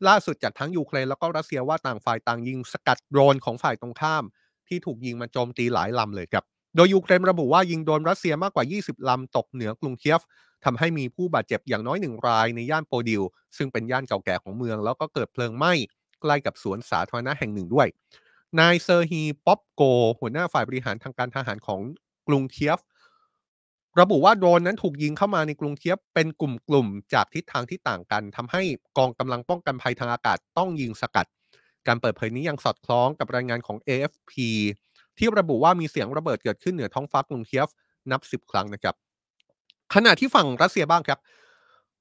ล่าสุดจากทั้งยูเครนแล้วก็รัสเซียว่าต่างฝ่ายต่างยิงสกัดโดรนของฝ่ายตรงข้าม ที่ถูกยิงมาโจมตีหลายลำเลยครับ โดยยูเครนระบุว่ายิงโดรนรัสเซียมากกว่า 20 ลำตกเหนือกรุงเคียฟทำให้มีผู้บาดเจ็บอย่างน้อยหนึ่งรายในย่านโปดิลซึ่งเป็นย่านเก่าแก่ของเมือง แล้วก็เกิดเพลิงไหม้ใกล้กับสวนสาธารณะแห่งหนึ่งด้วย นายเซอร์ฮีป๊อปโก หัวหน้าฝ่ายบริหารทางการทหารของกรุงเคียฟ ระบุว่าโดรนนั้นถูกยิงเข้ามาในกรุงเคียฟเป็นกลุ่มๆ จากทิศทางที่ต่างกันทำให้กองกำลังป้องกันภัยทางอากาศต้องยิงสกัด การเปิดเผยนี้ยังสอดคล้องกับรายงานของ AFP ที่ระบุว่ามีเสียงระเบิดเกิดขึ้นเหนือท้องฟ้ากรุงเคียฟนับสิบครั้งนะครับ ขณะที่ฝั่งรัสเซียบ้างครับ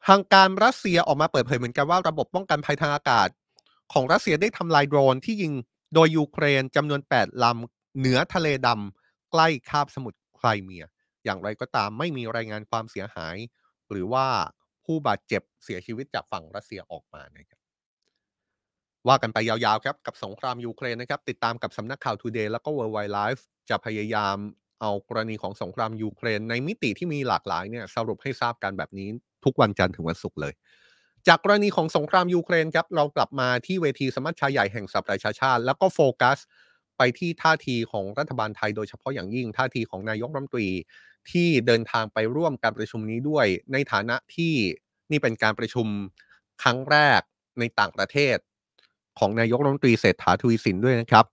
ทางการรัสเซียออกมาเปิดเผยเหมือนกันว่าระบบป้องกันภัยทางอากาศ ของรัสเซียได้ทำลายโดรนที่ยิงโดยยูเครนจำนวน 8ลำเหนือทะเลดำใกล้คาบสมุทรไครเมีย อย่างไรก็ตามไม่มีรายงานความเสียหาย หรือว่าผู้บาดเจ็บเสียชีวิตจากฝั่งรัสเซียออกมานะครับว่ากันไปยาวๆครับกับสงครามยูเครนนะครับ ติดตามกับสำนักข่าว Today แล้วก็ World Wide Life จะพยายามเอากรณีของสงครามยูเครนในมิติที่มีหลากหลายเนี่ยสรุปให้ทราบกันแบบนี้ทุกวันจันทร์ถึงวันศุกร์เลย จากกรณีของสงครามยูเครนครับเรากลับมาที่เวทีสมัชชาใหญ่แห่งสหประชาชาติ แล้วก็โฟกัส ไปที่ท่าทีของรัฐบาลไทยโดยเฉพาะอย่างยิ่งท่าทีของนายกรัฐมนตรี ที่เดินทางไปร่วมการประชุมนี้ด้วย ในฐานะที่นี่เป็นการประชุมครั้งแรกในต่างประเทศ ของนายกรัฐมนตรีเศรษฐาทวีสินด้วยนะครับ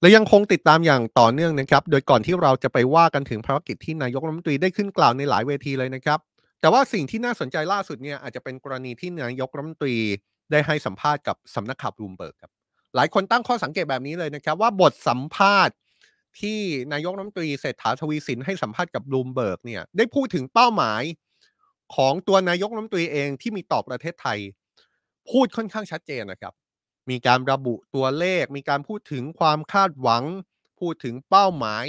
และยังคงติดตามอย่างต่อเนื่องนะครับ โดยก่อนที่เราจะไปว่ากันถึงภารกิจที่นายกรัฐมนตรีได้ขึ้นกล่าวในหลายเวทีเลยนะครับ แต่ว่าสิ่งที่น่าสนใจล่าสุดเนี่ยอาจจะเป็นกรณีที่นายกรัฐมนตรีได้ให้สัมภาษณ์กับสำนักข่าวบลูมเบิร์กครับ หลายคนตั้งข้อสังเกตแบบนี้เลยนะครับ ว่าบทสัมภาษณ์ที่นายกรัฐมนตรีเศรษฐาทวีสินให้สัมภาษณ์กับบลูมเบิร์กเนี่ยได้พูดถึงเป้าหมายของตัวนายกรัฐมนตรีเองที่มีต่อประเทศไทย พูดค่อนข้างชัดเจนนะครับ มีการระบุตัวเลข มีการพูดถึงความคาดหวัง พูดถึงเป้าหมาย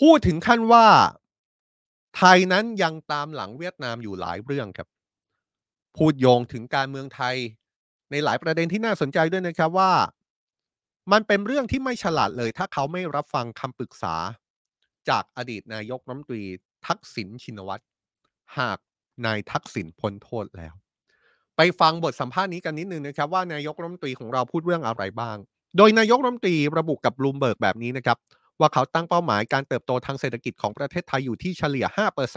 พูดถึงขั้นว่าไทยนั้นยังตามหลังเวียดนามอยู่หลายเรื่องครับ พูดโยงถึงการเมืองไทย ในหลายประเด็นที่น่าสนใจด้วยนะครับว่า มันเป็นเรื่องที่ไม่ฉลาดเลย ถ้าเขาไม่รับฟังคำปรึกษา จากอดีตนายกรัฐมนตรีทักษิณชินวัตรหากนายทักษิณพ้นโทษแล้ว ไปฟังบทสัมภาษณ์นี้กันนิดนึงนะครับ ว่านายกรัฐมนตรีของเราพูดเรื่องอะไรบ้าง โดยนายกรัฐมนตรีระบุกับบลูมเบิร์กแบบนี้นะครับ ว่าเขาตั้งเป้าหมายการเติบโตทางเศรษฐกิจของประเทศไทยอยู่ที่เฉลี่ย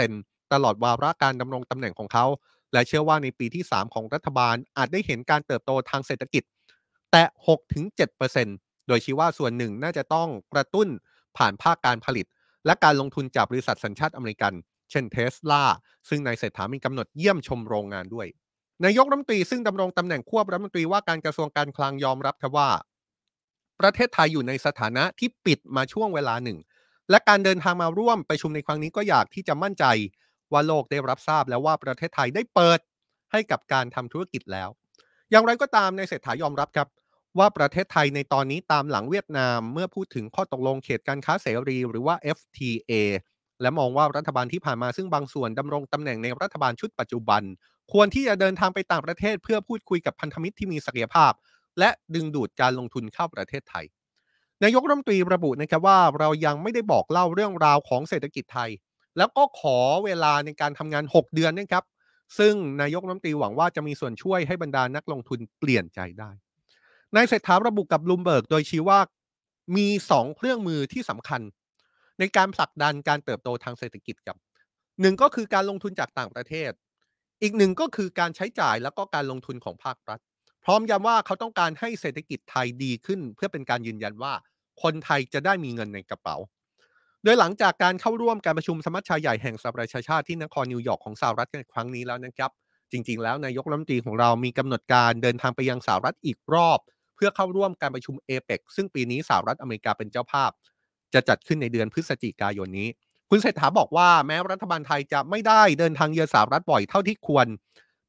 5%ตลอดวาระการดำรงตำแหน่งของเขา และเชื่อว่าในปีที่ 3 ของรัฐบาลอาจได้เห็นการเติบโตทางเศรษฐกิจ แต่ 6-7%โดยชี้ว่าส่วนหนึ่งน่าจะต้องกระตุ้นผ่านภาคการผลิต และการลงทุนจากบริษัทสัญชาติอเมริกัน เช่นเทสลาซึ่งนายเศรษฐามีกำหนดเยี่ยมชมโรงงานด้วย นายกรัฐมนตรีซึ่งดำรงตำแหน่งควบรัฐมนตรีว่าการกระทรวงการคลังยอมรับครับว่า ประเทศไทยอยู่ในสถานะที่ปิดมาช่วงเวลาหนึ่ง และการเดินทางมาร่วมประชุมในครั้งนี้ก็อยากที่จะมั่นใจ ว่าโลกได้รับทราบแล้วว่าประเทศไทยได้เปิดให้กับการทำธุรกิจแล้ว อย่างไรก็ตามในเศรษฐายอมรับครับ ว่าประเทศไทยในตอนนี้ตามหลังเวียดนาม เมื่อพูดถึงข้อตกลงเขตการค้าเสรี หรือว่า FTA และมองว่ารัฐบาลที่ผ่านมาซึ่งบางส่วนดำรงตำแหน่งในรัฐบาลชุดปัจจุบัน ควรที่จะเดินทางไปต่างประเทศเพื่อพูดคุยกับพันธมิตรที่มีศักยภาพ และดึงดูดการลงทุนเข้าประเทศไทยนายกรัฐมนตรีระบุนะครับว่าเรายังไม่ได้บอกเล่าเรื่องราวของเศรษฐกิจไทย แล้วก็ขอเวลาในการทำงาน 6 เดือนนะครับ ซึ่งนายกรัฐมนตรีหวังว่าจะมีส่วนช่วยให้บรรดานักลงทุนเปลี่ยนใจได้นายเศรษฐาระบุกับลูมเบิร์กโดยชี้ว่ามี 2 เครื่องมือที่สำคัญ ในการผลักดันการเติบโตทางเศรษฐกิจครับหนึ่งก็คือการลงทุนจากต่างประเทศ อีกหนึ่งก็คือการใช้จ่ายแล้วก็การลงทุนของภาครัฐ พร้อมย้ำว่าเขาต้องการให้เศรษฐกิจไทยดีขึ้น เพื่อเป็นการยืนยันว่าคนไทยจะได้มีเงินในกระเป๋า โดยหลังจากการเข้าร่วมการประชุมสมัชชาใหญ่แห่งสหประชาชาติที่นครนิวยอร์กของสหรัฐในครั้งนี้แล้วนะครับ จริง ๆ แล้วนายกรัฐมนตรีของเรามีกำหนดการเดินทางไปยังสหรัฐอีกรอบ เพื่อเข้าร่วมการประชุมเอเปกซึ่งปีนี้สหรัฐอเมริกาเป็นเจ้าภาพ จะจัดขึ้นในเดือนพฤศจิกายนนี้ คุณเศรษฐาบอกว่าแม้รัฐบาลไทยจะไม่ได้เดินทางเยือนสหรัฐบ่อยเท่าที่ควร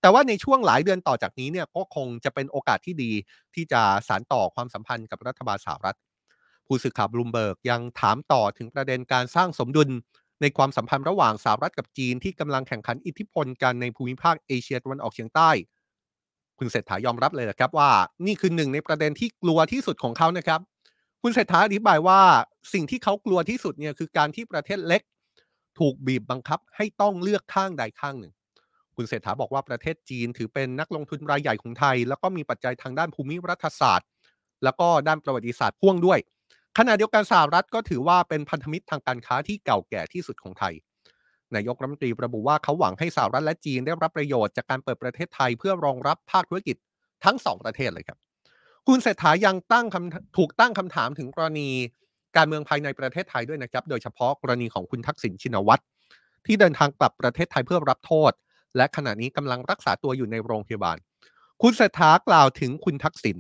แต่ว่าในช่วงหลายเดือนต่อจากนี้เนี่ยก็คงจะเป็นโอกาสที่ดีที่จะสานต่อความสัมพันธ์กับรัฐบาลสหรัฐ ผู้สื่อข่าวบลูมเบิร์กยังถามต่อถึงประเด็นการสร้างสมดุล ในความสัมพันธ์ระหว่างสหรัฐกับจีนที่กำลังแข่งขันอิทธิพลกันในภูมิภาคเอเชียตะวันออกเฉียงใต้ คุณเศรษฐายอมรับเลยนะครับว่า นี่คือหนึ่งในประเด็นที่กลัวที่สุดของเขานะครับ คุณเศรษฐาอธิบายว่าสิ่งที่เขากลัวที่สุดเนี่ยคือการที่ประเทศเล็ก ถูกบีบบังคับให้ต้องเลือกข้างใดข้างหนึ่งคุณเศรษฐาบอกว่าประเทศจีนถือเป็นนักลงทุนรายใหญ่ของไทย แล้วก็มีปัจจัยทางด้านภูมิรัฐศาสตร์ แล้วก็ด้านประวัติศาสตร์พ่วงด้วย ขณะเดียวกันสหรัฐก็ถือว่าเป็นพันธมิตรทางการค้าที่เก่าแก่ที่สุดของไทย นายกรัฐมนตรีระบุว่าเขาหวังให้สหรัฐและจีนได้รับประโยชน์จากการเปิดประเทศไทยเพื่อรองรับภาคธุรกิจทั้งสองประเทศเลยครับ คุณเศรษฐายังตั้งคำถูกตั้งคำถามถึงกรณีการเมืองภายในประเทศไทยด้วยนะครับ โดยเฉพาะกรณีของคุณทักษิณชินวัตรที่เดินทางกลับประเทศไทยเพื่อรับโทษ และขณะนี้กำลังรักษาตัวอยู่ในโรงพยาบาล คุณเศรษฐากล่าวถึงคุณทักษิณ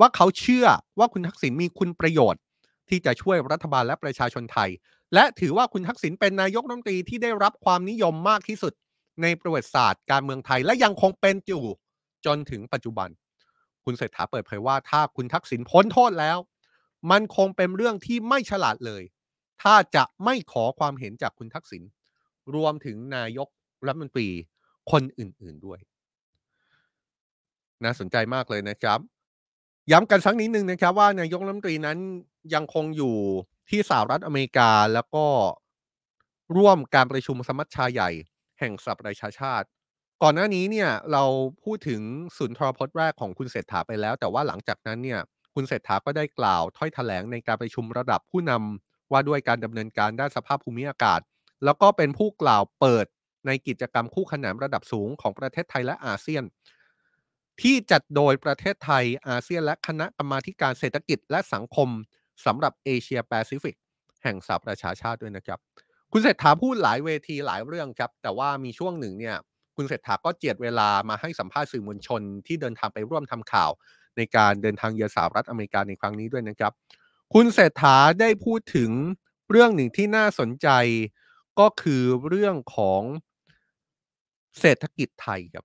ว่าเขาเชื่อว่าคุณทักษิณมีคุณประโยชน์ ที่จะช่วยรัฐบาลและประชาชนไทย และถือว่าคุณทักษิณเป็นนายกรัฐมนตรีที่ได้รับความนิยมมากที่สุดในประวัติศาสตร์การเมืองไทยและยังคงเป็นอยู่จนถึงปัจจุบัน คุณเศรษฐาเปิดเผยว่าถ้าคุณทักษิณพ้นโทษแล้ว มันคงเป็นเรื่องที่ไม่ฉลาดเลย ถ้าจะไม่ขอความเห็นจากคุณทักษิณรวมถึงนายกรัฐมนตรีคนอื่น ๆด้วย น่าสนใจมากเลยนะครับ ย้ำกันสักนิดนึงนะครับว่านายกรัฐมนตรีนั้นยังคงอยู่ที่สหรัฐอเมริกาแล้วก็ร่วมการประชุมสมัชชาใหญ่ แห่งสหประชาชาติ ก่อนหน้านี้เนี่ยเราพูดถึงศูนย์ทรพจน์แรกของคุณเศรษฐาไปแล้ว แต่ว่าหลังจากนั้นเนี่ยคุณเศรษฐาก็ได้กล่าวถ้อยแถลงในการประชุมระดับผู้นำว่าด้วยการดำเนินการด้านสภาพภูมิอากาศ แล้วก็เป็นผู้กล่าวเปิดในกิจกรรมคู่ขนานระดับสูงของประเทศไทยและอาเซียน ที่จัดโดยประเทศไทยอาเซียนและคณะกรรมาการเศรษฐกิจและสังคมสำหรับเอเชียแปซิฟิกแห่งสหประชาชาติด้วยนะครับ คุณเศรษฐาพูดหลายเวทีหลายเรื่องครับ แต่ว่ามีช่วงหนึ่งเนี่ยคุณเศรษฐาก็เจียดเวลามาให้สัมภาษณ์สื่อมวลชนที่เดินทางไปร่วมทำข่าว ในการเดินทางเยือนสหรัฐอเมริกาในครั้งนี้ด้วยนะครับ คุณเศรษฐาได้พูดถึงเรื่องหนึ่งที่น่าสนใจก็คือเรื่องของเศรษฐกิจไทยครับ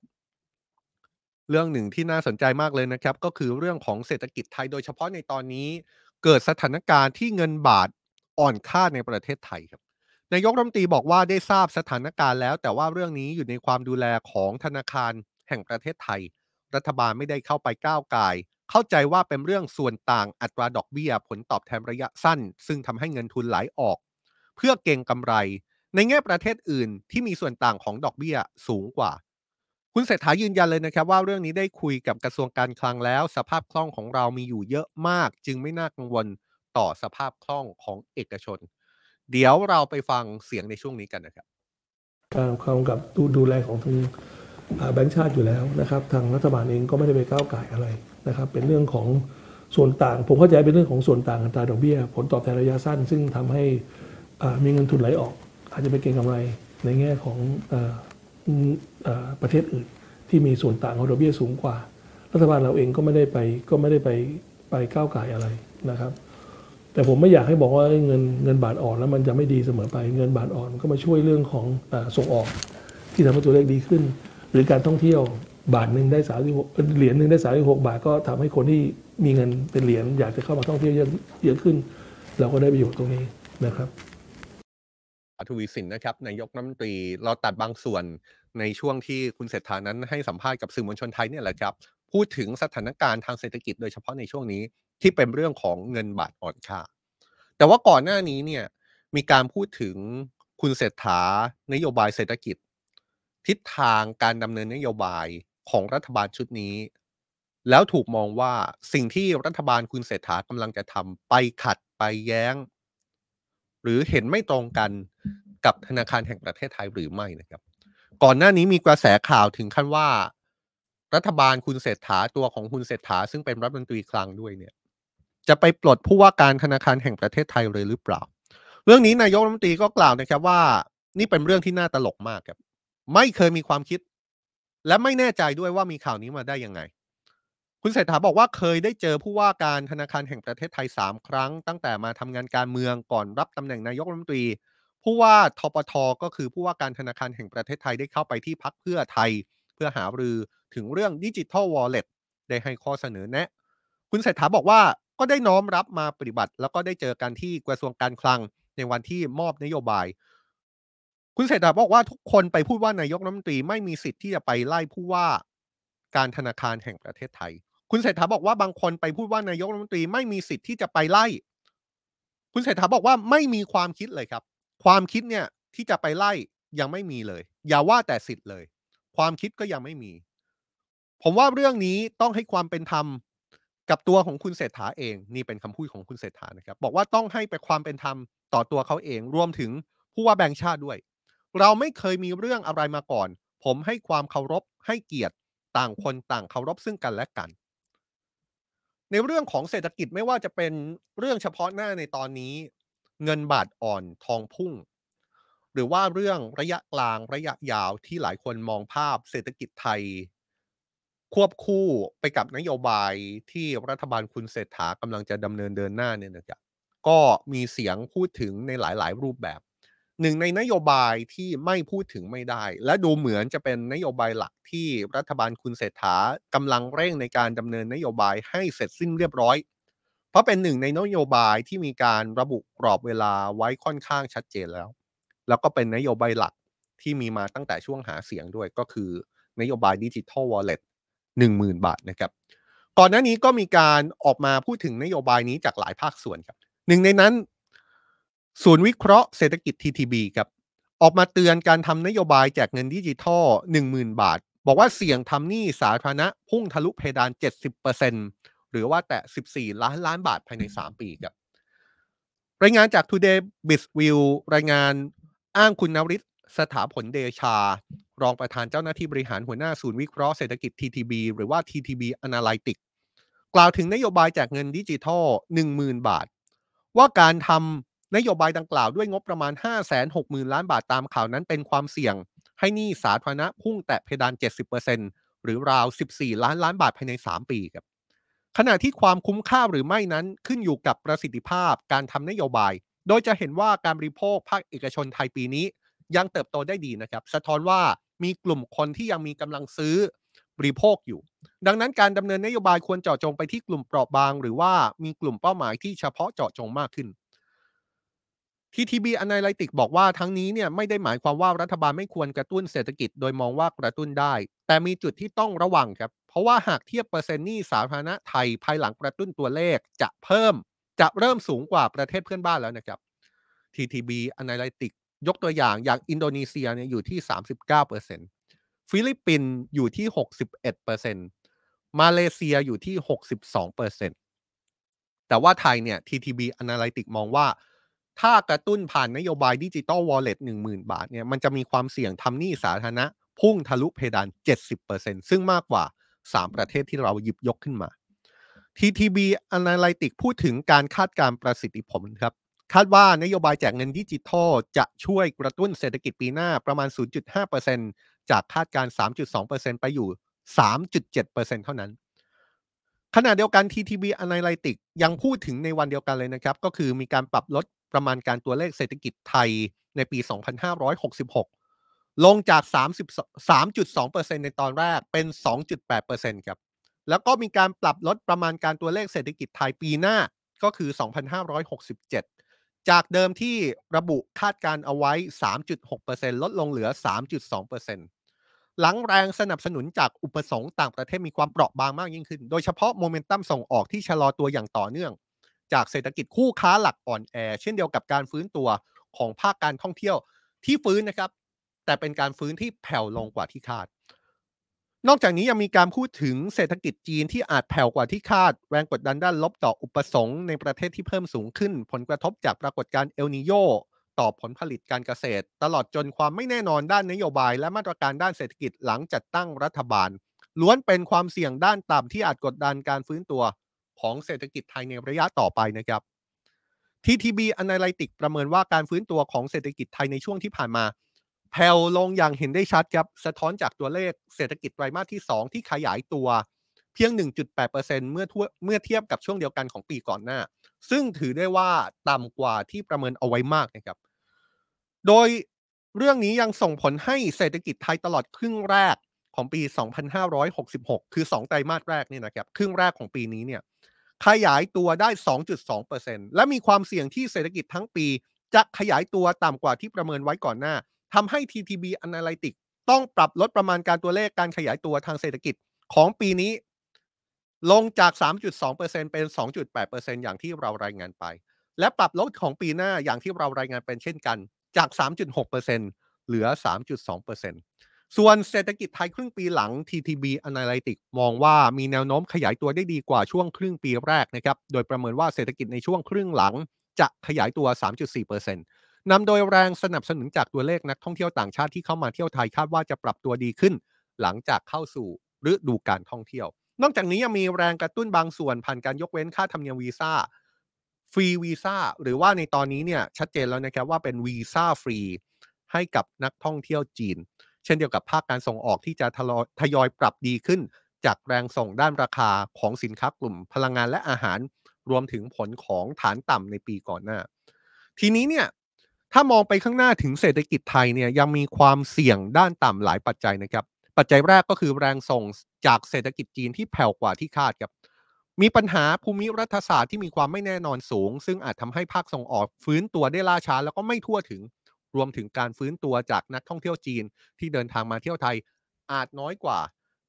เรื่องหนึ่งที่น่าสนใจมากเลยนะครับ ก็คือเรื่องของเศรษฐกิจไทยโดยเฉพาะในตอนนี้ เกิดสถานการณ์ที่เงินบาทอ่อนค่าในประเทศไทยครับนายกรัฐมนตรีบอกว่าได้ทราบสถานการณ์แล้ว แต่ว่าเรื่องนี้อยู่ในความดูแลของธนาคารแห่งประเทศไทย รัฐบาลไม่ได้เข้าไปก้าวไก่เข้าใจว่าเป็นเรื่องส่วนต่างอัตราดอกเบี้ย ผลตอบแทนระยะสั้น ซึ่งทำให้เงินทุนไหลออก เพื่อเก็งกำไร ในแง่ประเทศอื่นที่มีส่วนต่างของดอกเบี้ยสูงกว่า คุณเศรษฐายืนยันเลยนะครับว่าเรื่องนี้ได้คุยกับกระทรวงการคลังแล้ว สภาพคล่องของเรามีอยู่เยอะมาก จึงไม่น่ากังวลต่อสภาพคล่องของเอกชน เดี๋ยวเราไปฟังเสียงในช่วงนี้กันนะครับการความกับดูดูแลของทางแบงก์ชาติอยู่แล้วนะครับทางรัฐบาลเองก็ไม่ได้ไปก้าวไก่อะไรนะครับ เป็นเรื่องของส่วนต่าง ผมเข้าใจเป็นเรื่องของส่วนต่างอัตราดอกเบี้ย ผลตอบแทนระยะสั้น ซึ่งทำให้มีเงินทุนไหลออก อาจจะไปเก็งกำไรในแง่ของ ประเทศอื่น ที่มีส่วนต่างของดอกเบี้ยสูงกว่า รัฐบาลเราเองก็ไม่ได้ไปก็ไม่ได้ไปไปก้าวไก่อะไรนะครับ แต่ผมไม่อยากให้บอกว่าเงินเงินบาทอ่อนแล้วมันจะไม่ดีเสมอไปเงินบาทอ่อนก็มาช่วยเรื่องของอส่งออก ที่ทำให้ตัวเลขดีขึ้น หรือการท่องเที่ยวบาทหนึ่งได้สามสิบหกเหรียญหนึ่งได้สามสิบหกบาทก็ทำให้คนที่มีเงินเป็นเหรียญอยากจะเข้ามาท่องเที่ยวเยอะเยอะขึ้น เราก็ได้ประโยชน์ตรงนี้นะครับทวีสินนะครับนายกรัฐมนตรีเราตัดบางส่วน ในช่วงที่คุณเศรษฐานั้นให้สัมภาษณ์กับสื่อมวลชนไทยเนี่ยแหละครับพูดถึงสถานการณ์ทางเศรษฐกิจโดยเฉพาะในช่วงนี้ที่เป็นเรื่องของเงินบาทอ่อนค่า แต่ว่าก่อนหน้านี้เนี่ยมีการพูดถึงคุณเศรษฐานโยบายเศรษฐกิจ ทิศทางการดำเนินนโยบายของรัฐบาลชุดนี้ แล้วถูกมองว่าสิ่งที่รัฐบาลคุณเศรษฐากำลังจะทำไปขัดไปแย้ง หรือเห็นไม่ตรงกันกับธนาคารแห่งประเทศไทยหรือไม่นะครับ ก่อนหน้านี้มีกระแสข่าวถึงขั้นว่า รัฐบาลคุณเศรษฐาตัวของคุณเศรษฐาซึ่งเป็นรัฐมนตรีคลังด้วยเนี่ย จะไปปลดผู้ว่าการธนาคารแห่งประเทศไทยเลยหรือเปล่า เรื่องนี้นายกรัฐมนตรีก็กล่าวนะครับว่า นี่เป็นเรื่องที่น่าตลกมากครับ ไม่เคยมีความคิด และไม่แน่ใจด้วยว่ามีข่าวนี้มาได้ยังไง คุณเศรษฐาบอกว่าเคยได้เจอผู้ว่าการธนาคารแห่งประเทศไทย3ครั้ง ตั้งแต่มาทำงานการเมืองก่อนรับตำแหน่งนายกรัฐมนตรี ผู้ว่าทปทก็คือผู้ว่าการธนาคารแห่งประเทศไทยได้เข้าไปที่พักเพื่อไทย เพื่อหารือถึงเรื่องดิจิทัลวอลเล็ตได้ให้ข้อเสนอแนะ คุณเศรษฐาบอกว่าก็ได้น้อมรับมาปฏิบัติ แล้วก็ได้เจอกันที่กระทรวงการคลังในวันที่มอบนโยบาย คุณเศรษฐาบอกว่าทุกคนไปพูดว่านายกรัฐมนตรีไม่มีสิทธิ์ที่จะไปไล่ผู้ว่าการธนาคารแห่งประเทศไทย คุณเศรษฐาบอกว่าบางคนไปพูดว่านายกรัฐมนตรีไม่มีสิทธิ์ที่จะไปไล่ คุณเศรษฐาบอกว่าไม่มีความคิดเลยครับ ความคิดเนี่ยที่จะไปไล่ยังไม่มีเลย อย่าว่าแต่สิทธิ์เลย ความคิดก็ยังไม่มี ผมว่าเรื่องนี้ต้องให้ความเป็นธรรมกับตัวของคุณเศรษฐาเอง นี่เป็นคำพูดของคุณเศรษฐานะครับ บอกว่าต้องให้ไปความเป็นธรรมต่อตัวเขาเองรวมถึงผู้ว่าแบงค์ชาติด้วย เราไม่เคยมีเรื่องอะไรมาก่อน ผมให้ความเคารพให้เกียรติต่างคนต่างเคารพซึ่งกันและกัน ในเรื่องของเศรษฐกิจไม่ว่าจะเป็นเรื่องเฉพาะหน้าในตอนนี้ เงินบาทอ่อนทองพุ่ง หรือว่าเรื่องระยะกลางระยะยาวที่หลายคนมองภาพเศรษฐกิจไทย ควบคู่ไปกับนโยบายที่รัฐบาลคุณเศรษฐากำลังจะดำเนินเดินหน้าเนี่ยนะครับก็มีเสียงพูดถึงในหลายๆ รูปแบบหนึ่งในนโยบายที่ไม่พูดถึงไม่ได้ และดูเหมือนจะเป็นนโยบายหลักที่รัฐบาลคุณเศรษฐากำลังเร่งในการดำเนินนโยบายให้เสร็จสิ้นเรียบร้อย เพราะเป็นหนึ่งในนโยบายที่มีการระบุกรอบเวลาไว้ค่อนข้างชัดเจนแล้ว แล้วก็เป็นนโยบายหลักที่มีมาตั้งแต่ช่วงหาเสียงด้วยก็คือนโยบายดิจิทัลวอลเล็ตหนึ่งหมื่นบาทนะครับ ก่อนหน้านี้ก็มีการออกมาพูดถึงนโยบายนี้จากหลายภาคส่วนครับ หนึ่งในนั้น ศูนย์วิเคราะห์เศรษฐกิจ TTB ครับ ออกมาเตือนการทำนโยบายแจกเงินดิจิทัล 10,000 บาท บอกว่าเสี่ยงทำหนี้สาธารณะพุ่งทะลุเพดาน 70% หรือว่าแตะ 14 ล้านล้านบาทภายใน 3 ปีครับ รายงานจาก Today b i z v i e w รายงานอ้างคุณนริศสถาผลเดชา รองประธานเจ้าหน้าที่บริหารหัวหน้าศูนย์วิเคราะห์เศรษฐกิจ TTB หรือว่า TTB Analytics กล่าวถึงนโยบายแจกเงินดิจิทัล 10,000 บาท ว่าการทำนโยบายดังกล่าวด้วยงบประมาณ 560,000 ล้านบาทตามข่าวนั้นเป็นความเสี่ยง ให้หนี้สาธารณะพุ่งแตะเพดาน 70%หรือราว 14 ล้านล้านบาทภายใน 3 ปีครับ ขณะที่ความคุ้มค่าหรือไม่นั้นขึ้นอยู่กับประสิทธิภาพการทำนโยบาย โดยจะเห็นว่าการบริโภคภาคเอกชนไทยปีนี้ ยังเติบโตได้ดีนะครับ สะท้อนว่ามีกลุ่มคนที่ยังมีกำลังซื้อบริโภคอยู่ ดังนั้นการดำเนินนโยบายควรเจาะจงไปที่กลุ่มเปราะบาง หรือว่ามีกลุ่มเป้าหมายที่เฉพาะเจาะจงมากขึ้น TTB Analytics บอกว่าทั้งนี้เนี่ยไม่ได้หมายความว่ารัฐบาลไม่ควรกระตุ้นเศรษฐกิจโดยมองว่ากระตุ้นได้ แต่มีจุดที่ต้องระวังครับ เพราะว่าหากเทียบเปอร์เซ็นต์หนี้สาธารณะไทยภายหลังกระตุ้นตัวเลขจะเพิ่มจะเริ่มสูงกว่าประเทศเพื่อนบ้านแล้วนะครับ TTB Analytics ยกตัวอย่างอย่างอินโดนีเซียเนี่ยอยู่ที่ 39%ฟิลิปปินส์อยู่ที่ 61%มาเลเซียอยู่ที่ 62%แต่ว่าไทยเนี่ย TTB Analytics มองว่า ถ้ากระตุ้นผ่านนโยบายดิจิตอลวอลเล็ต10,000บาทเนี่ยมันจะมีความเสี่ยงทำหนี้สาธารณะพุ่งทะลุเพดาน 70%ซึ่งมากกว่า 3 ประเทศที่เราหยิบยกขึ้นมา TTB Analytics พูดถึงการคาดการณ์ประสิทธิผลครับ คาดว่านโยบายแจกเงินดิจิทัล จะช่วยกระตุ้นเศรษฐกิจปีหน้าประมาณ 0.5%จากคาดการณ์3.2%ไปอยู่ 3.7%เท่านั้นขณะเดียวกัน TTB Analytics ยังพูดถึงในวันเดียวกันเลยนะครับ ก็คือมีการปรับลดประมาณการตัวเลขเศรษฐกิจไทยในปี 2566 ลงจาก3.2%ในตอนแรกเป็น 2.8%ครับ แล้วก็มีการปรับลดประมาณการตัวเลขเศรษฐกิจไทยปีหน้าก็คือ 2,567 จากเดิมที่ระบุคาดการเอาไว้ 3.6%ลดลงเหลือ 3.2%หลังแรงสนับสนุนจากอุปสงค์ต่างประเทศมีความเปราะบางมากยิ่งขึ้น โดยเฉพาะโมเมนตัมส่งออกที่ชะลอตัวอย่างต่อเนื่อง จากเศรษฐกิจคู่ค้าหลักอ่อนแอ เช่นเดียวกับการฟื้นตัวของภาคการท่องเที่ยวที่ฟื้นนะครับ แต่เป็นการฟื้นที่แผ่วลงกว่าที่คาด นอกจากนี้ยังมีการพูดถึงเศรษฐกิจจีนที่อาจแผ่วกว่าที่คาด แรงกดดันด้านลบต่ออุปสงค์ในประเทศที่เพิ่มสูงขึ้น ผลกระทบจากปรากฏการณ์เอลนิโยต่อผลผลิตการเกษตร ตลอดจนความไม่แน่นอนด้านนโยบาย และมาตรการด้านเศรษฐกิจหลังจัดตั้งรัฐบาล ล้วนเป็นความเสี่ยงด้านต่ำที่อาจกดดันการฟื้นตัวของเศรษฐกิจไทยในระยะต่อไปนะครับ TTB Analytics ประเมินว่าการฟื้นตัวของเศรษฐกิจไทยในช่วงที่ผ่านมา แผ่วลงอย่างเห็นได้ชัดครับ สะท้อนจากตัวเลขเศรษฐกิจไตรมาสที่ 2 ที่ขยายตัวเพียง 1.8%เมื่อเมื่อเทียบกับช่วงเดียวกันของปีก่อนหน้า ซึ่งถือได้ว่าต่ำกว่าที่ประเมินเอาไว้มากนะครับ โดยเรื่องนี้ยังส่งผลให้เศรษฐกิจไทยตลอดครึ่งแรกของปี 2566 คือ 2 ไตรมาสแรกนี่นะครับ ครึ่งแรกของปีนี้เนี่ยขยายตัวได้ 2.2%และมีความเสี่ยงที่เศรษฐกิจทั้งปี จะขยายตัวต่ำกว่าที่ประเมินไว้ก่อนหน้า ทำให้ TTB Analytics ต้องปรับลดประมาณการตัวเลขการขยายตัวทางเศรษฐกิจของปีนี้ ลงจาก 3.2%เป็น 2.8%อย่างที่เรารายงานไป และปรับลดของปีหน้าอย่างที่เรารายงานเป็นเช่นกันจาก 3.6%เหลือ 3.2%ส่วนเศรษฐกิจไทยครึ่งปีหลัง TTB Analytics มองว่ามีแนวโน้มขยายตัวได้ดีกว่าช่วงครึ่งปีแรกนะครับ โดยประเมินว่าเศรษฐกิจในช่วงครึ่งหลังจะขยายตัว 3.4% นำโดยแรงสนับสนุนจากตัวเลขนักท่องเที่ยวต่างชาติที่เข้ามาเที่ยวไทยคาดว่าจะปรับตัวดีขึ้น หลังจากเข้าสู่ฤดูการท่องเที่ยว นอกจากนี้ยังมีแรงกระตุ้นบางส่วนผ่านการยกเว้นค่าธรรมเนียมวีซ่าฟรีวีซ่าหรือว่าในตอนนี้เนี่ยชัดเจนแล้วนะครับว่าเป็นวีซ่าฟรีให้กับนักท่องเที่ยวจีน เช่นเดียวกับภาคการส่งออกที่จะทยอยปรับดีขึ้น จากแรงส่งด้านราคาของสินค้ากลุ่มพลังงานและอาหารรวมถึงผลของฐานต่ำในปีก่อนหน้า ทีนี้เนี่ย ถ้ามองไปข้างหน้าถึงเศรษฐกิจไทยเนี่ยยังมีความเสี่ยงด้านต่ำหลายปัจจัยนะครับ ปัจจัยแรกก็คือแรงส่งจากเศรษฐกิจจีนที่แผ่วกว่าที่คาดครับ มีปัญหาภูมิรัฐศาสตร์ที่มีความไม่แน่นอนสูง ซึ่งอาจทำให้ภาคส่งออกฟื้นตัวได้ล่าช้าแล้วก็ไม่ทั่วถึง รวมถึงการฟื้นตัวจากนักท่องเที่ยวจีนที่เดินทางมาเที่ยวไทยอาจน้อยกว่า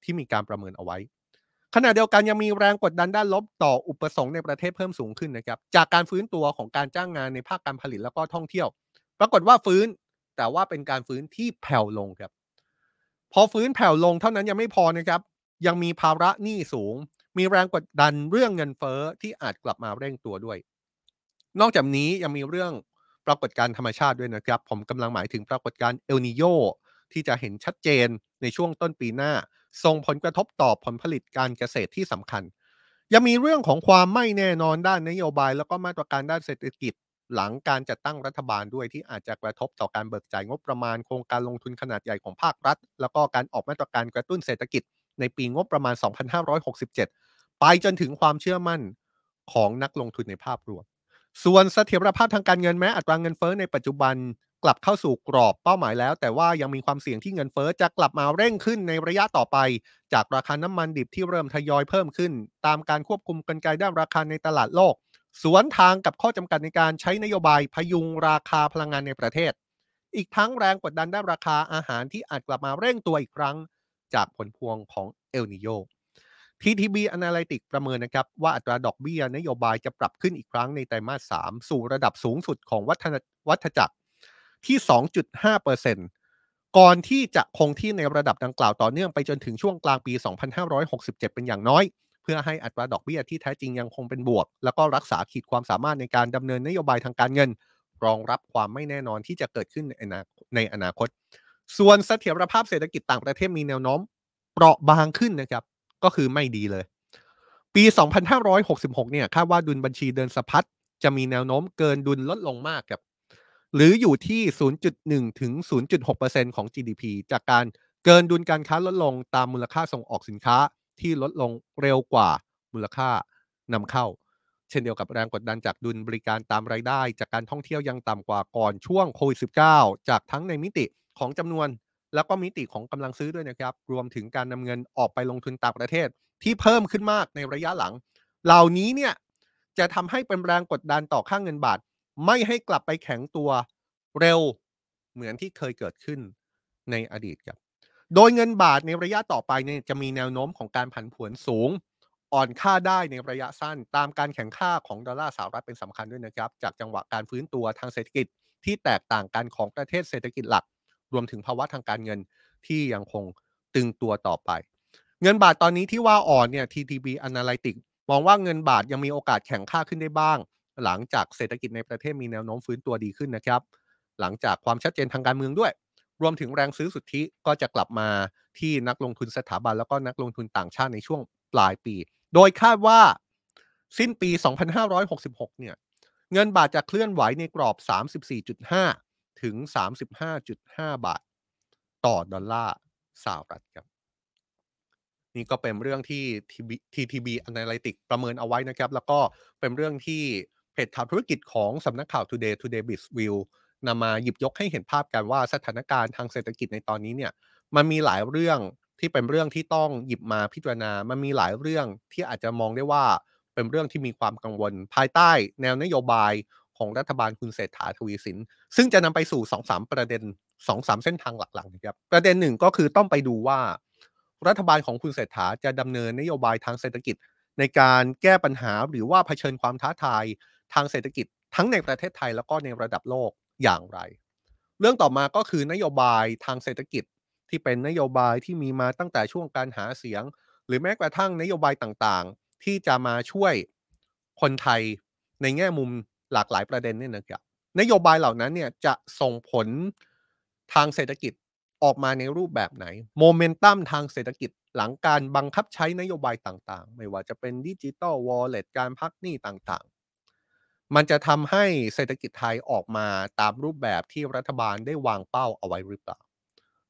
ที่มีการประเมินเอาไว้ขณะเดียวกันยังมีแรงกดดันด้านลบต่ออุปสงค์ในประเทศเพิ่มสูงขึ้นนะครับจากการฟื้นตัวของการจ้างงานในภาคการผลิตแล้วก็ท่องเที่ยว ปรากฏว่าฟื้นแต่ว่าเป็นการฟื้นที่แผ่วลงครับ พอฟื้นแผ่วลงเท่านั้นยังไม่พอนะครับ ยังมีภาระหนี้สูง มีแรงกดดันเรื่องเงินเฟ้อที่อาจกลับมาเร่งตัวด้วย นอกจากนี้ยังมีเรื่องปรากฏการธรรมชาติด้วยนะครับ ผมกำลังหมายถึงปรากฏการเอลนิโยที่จะเห็นชัดเจนในช่วงต้นปีหน้า ส่งผลกระทบต่อผลผลิตการเกษตรที่สำคัญ ยังมีเรื่องของความไม่แน่นอนด้านนโยบาย แล้วก็มาตรการด้านเศรษฐกิจ หลังการจัดตั้งรัฐบาลด้วยที่อาจจะกระทบต่อการเบิกจ่ายงบประมาณโครงการลงทุนขนาดใหญ่ของภาครัฐ แล้วก็การออกมาตรการกระตุ้นเศรษฐกิจ ในปีงบประมาณ 2567 ไปจนถึงความเชื่อมั่นของนักลงทุนในภาพรวม ส่วนเสถียรภาพทางการเงินแม้อัตราเงินเฟ้อในปัจจุบันกลับเข้าสู่กรอบเป้าหมายแล้ว แต่ว่ายังมีความเสี่ยงที่เงินเฟ้อจะกลับมาเร่งขึ้นในระยะต่อไป จากราคาน้ำมันดิบที่เริ่มทยอยเพิ่มขึ้น ตามการควบคุมกลไกด้านราคาในตลาดโลก สวนทางกับข้อจำกัดในการใช้นโยบายพยุงราคาพลังงานในประเทศ อีกทั้งแรงกดดันด้านราคาอาหารที่อาจกลับมาเร่งตัวอีกครั้ง จากผลพวงของเอลนิโย TTB Analytics ประเมินนะครับว่าอัตราดอกเบี้ยนโยบายจะปรับขึ้นอีกครั้งในไตรมาส 3 สู่ระดับสูงสุดของวัฒวัฏจักรที่ 2.5%ก่อนที่จะคงที่ในระดับดังกล่าวต่อเนื่องไปจนถึงช่วงกลางปี 2567 เป็นอย่างน้อย เพื่อให้อัตราดอกเบี้ยที่แท้จริงยังคงเป็นบวก แล้วก็รักษาขีดความสามารถในการดำเนินนโยบายทางการเงิน รองรับความไม่แน่นอนที่จะเกิดขึ้นในอนาคต ส่วนเสถียรภาพเศรษฐกิจต่างประเทศมีแนวโน้มเปราะบางขึ้นนะครับ ก็คือไม่ดีเลย ปี 2566 เนี่ยคาดว่าดุลบัญชีเดินสะพัดจะมีแนวโน้มเกินดุลลดลงมากครับ หรืออยู่ที่ 0.1 ถึง 0.6%ของ GDP จากการเกินดุลการค้าลดลงตามมูลค่าส่งออกสินค้า ที่ลดลงเร็วกว่ามูลค่านำเข้า เช่นเดียวกับแรงกดดันจากดุลบริการตามรายได้ จากการท่องเที่ยวยังต่ำกว่าก่อนช่วงโควิด -19 จากทั้งในมิติของจำนวน แล้วก็มิติของกำลังซื้อด้วยนะครับ รวมถึงการนำเงินออกไปลงทุนต่างประเทศ ที่เพิ่มขึ้นมากในระยะหลัง เหล่านี้เนี่ยจะทำให้เป็นแรงกดดันต่อค่างเงินบาท ไม่ให้กลับไปแข็งตัวเร็วเหมือนที่เคยเกิดขึ้นในอดีตครับ โดยเงินบาทในระยะต่อไปเนี่ยจะมีแนวโน้มของการผันผวนสูง อ่อนค่าได้ในระยะสั้น ตามการแข่งค่าของดอลลาร์สหรัฐเป็นสำคัญด้วยนะครับ จากจังหวะการฟื้นตัวทางเศรษฐกิจที่แตกต่างกันของประเทศเศรษฐกิจหลัก รวมถึงภาวะทางการเงินที่ยังคงตึงตัวต่อไป เงินบาทตอนนี้ที่ว่าอ่อนเนี่ย TTB Analytics มองว่าเงินบาทยังมีโอกาสแข็งค่าขึ้นได้บ้าง หลังจากเศรษฐกิจในประเทศมีแนวโน้มฟื้นตัวดีขึ้นนะครับ หลังจากความชัดเจนทางการเมืองด้วย รวมถึงแรงซื้อสุทธิก็จะกลับมาที่นักลงทุนสถาบันแล้วก็นักลงทุนต่างชาติในช่วงปลายปี โดยคาดว่าสิ้นปี 2566 เนี่ย เงินบาทจะเคลื่อนไหวในกรอบ 34.5 ถึง 35.5 บาท ต่อดอลลาร์สหรัฐครับ นี่ก็เป็นเรื่องที่ TTB Analytics ประเมินเอาไว้นะครับ แล้วก็เป็นเรื่องที่เพจข่าวธุรกิจของสำนักข่าว Today Today Biz View นำมาหยิบยกให้เห็นภาพกันว่าสถานการณ์ทางเศรษฐกิจในตอนนี้เนี่ยมันมีหลายเรื่องที่เป็นเรื่องที่ต้องหยิบมาพิจารณา มันมีหลายเรื่องที่อาจจะมองได้ว่าเป็นเรื่องที่มีความกังวล ภายใต้แนวนโยบายของรัฐบาลคุณเศรษฐาทวีสิน ซึ่งจะนำไปสู่2-3ประเด็น2-3เส้นทางหลักๆนะครับประเด็นหนึ่งก็คือต้องไปดูว่า รัฐบาลของคุณเศรษฐาจะดำเนินนโยบายทางเศรษฐกิจ ในการแก้ปัญหาหรือว่าเผชิญความท้าทายทางเศรษฐกิจทั้งในประเทศไทยแล้วก็ในระดับโลก อย่างไร เรื่องต่อมาก็คือนโยบายทางเศรษฐกิจที่เป็นนโยบายที่มีมาตั้งแต่ช่วงการหาเสียง หรือแม้กระทั่งนโยบายต่างๆ ที่จะมาช่วยคนไทยในแง่มุมหลากหลายประเด็นเนี่ยนะครับนโยบายเหล่านั้นเนี่ยจะส่งผลทางเศรษฐกิจออกมาในรูปแบบไหนโมเมนตัมทางเศรษฐกิจหลังการบังคับใช้นโยบายต่างๆ ไม่ว่าจะเป็นดิจิ t a ลวอลเล็ตการพักหนี้ต่างๆ มันจะทำให้เศรษฐกิจไทยออกมาตามรูปแบบที่รัฐบาลได้วางเป้าเอาไว้หรือเปล่า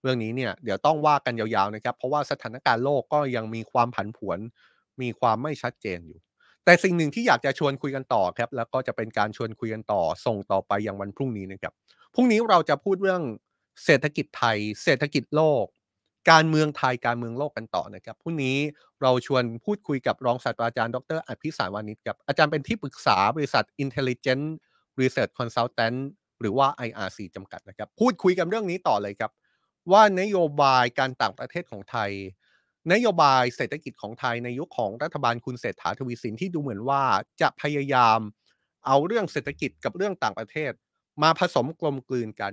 เรื่องนี้เนี่ยเดี๋ยวต้องว่ากันยาวๆนะครับ เพราะว่าสถานการณ์โลกก็ยังมีความผันผวน มีความไม่ชัดเจนอยู่ แต่สิ่งหนึ่งที่อยากจะชวนคุยกันต่อครับ แล้วก็จะเป็นการชวนคุยกันต่อ ส่งต่อไปอยังวันพรุ่งนี้นะครับพรุ่งนี้เราจะพูดเรื่องเศรษฐกิจไทย เศรษฐกิจโลก การเมืองไทยการเมืองโลกกันต่อนะครับพรุ่งนี้เราชวนพูดคุยกับรองศาสตราจารย์ดรอภิสารวานิชครับอาจารย์เป็นที่ปรึกษาบริษัท Intelligent Research Consultant หรือว่า IRC จำกัดนะครับ พูดคุยกันเรื่องนี้ต่อเลยครับ ว่านโยบายการต่างประเทศของไทย นโยบายเศรษฐกิจของไทยในยุคของรัฐบาลคุณเศรษฐาทวีสินที่ดูเหมือนว่าจะพยายามเอาเรื่องเศรษฐกิจกับเรื่องต่างประเทศ มาผสมกลมกลืนกัน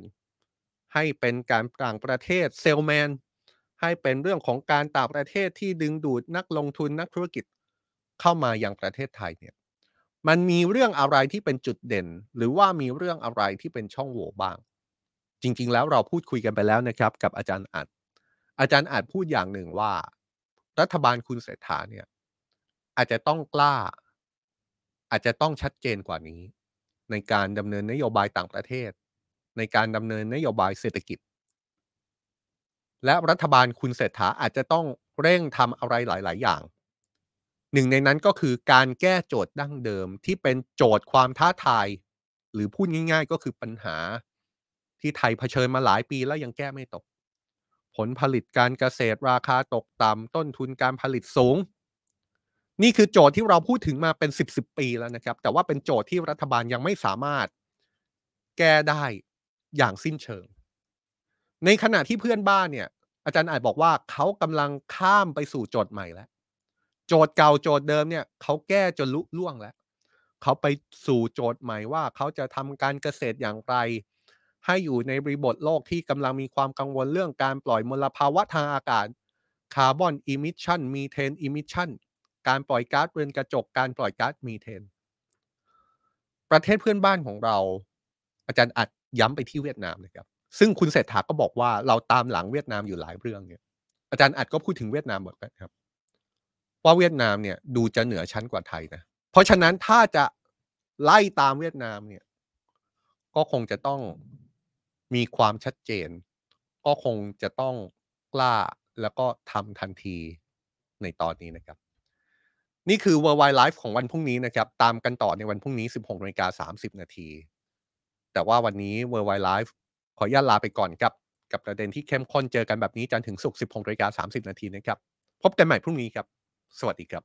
ให้เป็นการต่างประเทศเซลแมน ให้เป็นเรื่องของการต่างประเทศที่ดึงดูดนักลงทุนนักธุรกิจเข้ามาอย่างประเทศไทยเนี่ยมันมีเรื่องอะไรที่เป็นจุดเด่น หรือว่ามีเรื่องอะไรที่เป็นช่องโหว่บ้าง จริง ๆ แล้วเราพูดคุยกันไปแล้วนะครับกับอาจารย์อัด อาจารย์อัดพูดอย่างหนึ่งว่า รัฐบาลคุณเศรษฐาเนี่ยอาจจะต้องกล้า อาจจะต้องชัดเจนกว่านี้ ในการดำเนินนโยบายต่างประเทศ ในการดำเนินนโยบายเศรษฐกิจ และรัฐบาลคุณเศรษฐาอาจจะต้องเร่งทำอะไรหลาย ๆ อย่าง หนึ่งในนั้นก็คือการแก้โจทย์ดั้งเดิมที่เป็นโจทย์ความท้าทาย หรือพูดง่าย ๆ ก็คือปัญหาที่ไทยเผชิญมาหลายปีแล้วยังแก้ไม่ตก ผลผลิตการเกษตรราคาตกต่ำต้นทุนการผลิตสูง นี่คือโจทย์ที่เราพูดถึงมาเป็น 10 10ปีแล้วนะครับ แต่ว่าเป็นโจทย์ที่รัฐบาลยังไม่สามารถแก้ได้อย่างสิ้นเชิง ในขณะที่เพื่อนบ้านเนี่ย อาจารย์อาจบอกว่าเขากำลังข้ามไปสู่โจทย์ใหม่แล้ว โจทย์เก่าโจทย์เดิมเนี่ยเขาแก้จนลุล่วงแล้วเขาไปสู่โจทย์ใหม่ว่าเขาจะทำการเกษตรอย่างไร ให้อยู่ในบริบทโลกที่กำลังมีความกังวลเรื่องการปล่อยมลภาวะทางอากาศ carbon emission methane emission การปล่อยก๊าซเรือนกระจกการปล่อยก๊าซมีเทน ประเทศเพื่อนบ้านของเรา อาจารย์อัดย้ำไปที่เวียดนามนะครับ ซึ่งคุณเศรษฐาก็บอกว่าเราตามหลังเวียดนามอยู่หลายเรื่องเนี่ย อาจารย์อัดก็พูดถึงเวียดนามหมดนะครับ ว่าเวียดนามเนี่ยดูจะเหนือชั้นกว่าไทยนะ เพราะฉะนั้นถ้าจะไล่ตามเวียดนามเนี่ย ก็คงจะต้องมีความชัดเจน ก็คงจะต้องกล้าแล้วก็ทำทันทีในตอนนี้นะครับ นี่คือ Worldwide Live ของวันพรุ่งนี้นะครับ ตามกันต่อในวันพรุ่งนี้ 16นาฬิกา30 นาที แต่ว่าวันนี้ Worldwide Live ขออนุญาตลาไปก่อนครับ กับประเด็นที่เข้มข้นเจอกันแบบนี้จันถึงศุกร์16นาฬิกา30 นาทีนะครับ พบกันใหม่พรุ่งนี้ครับ สวัสดีครับ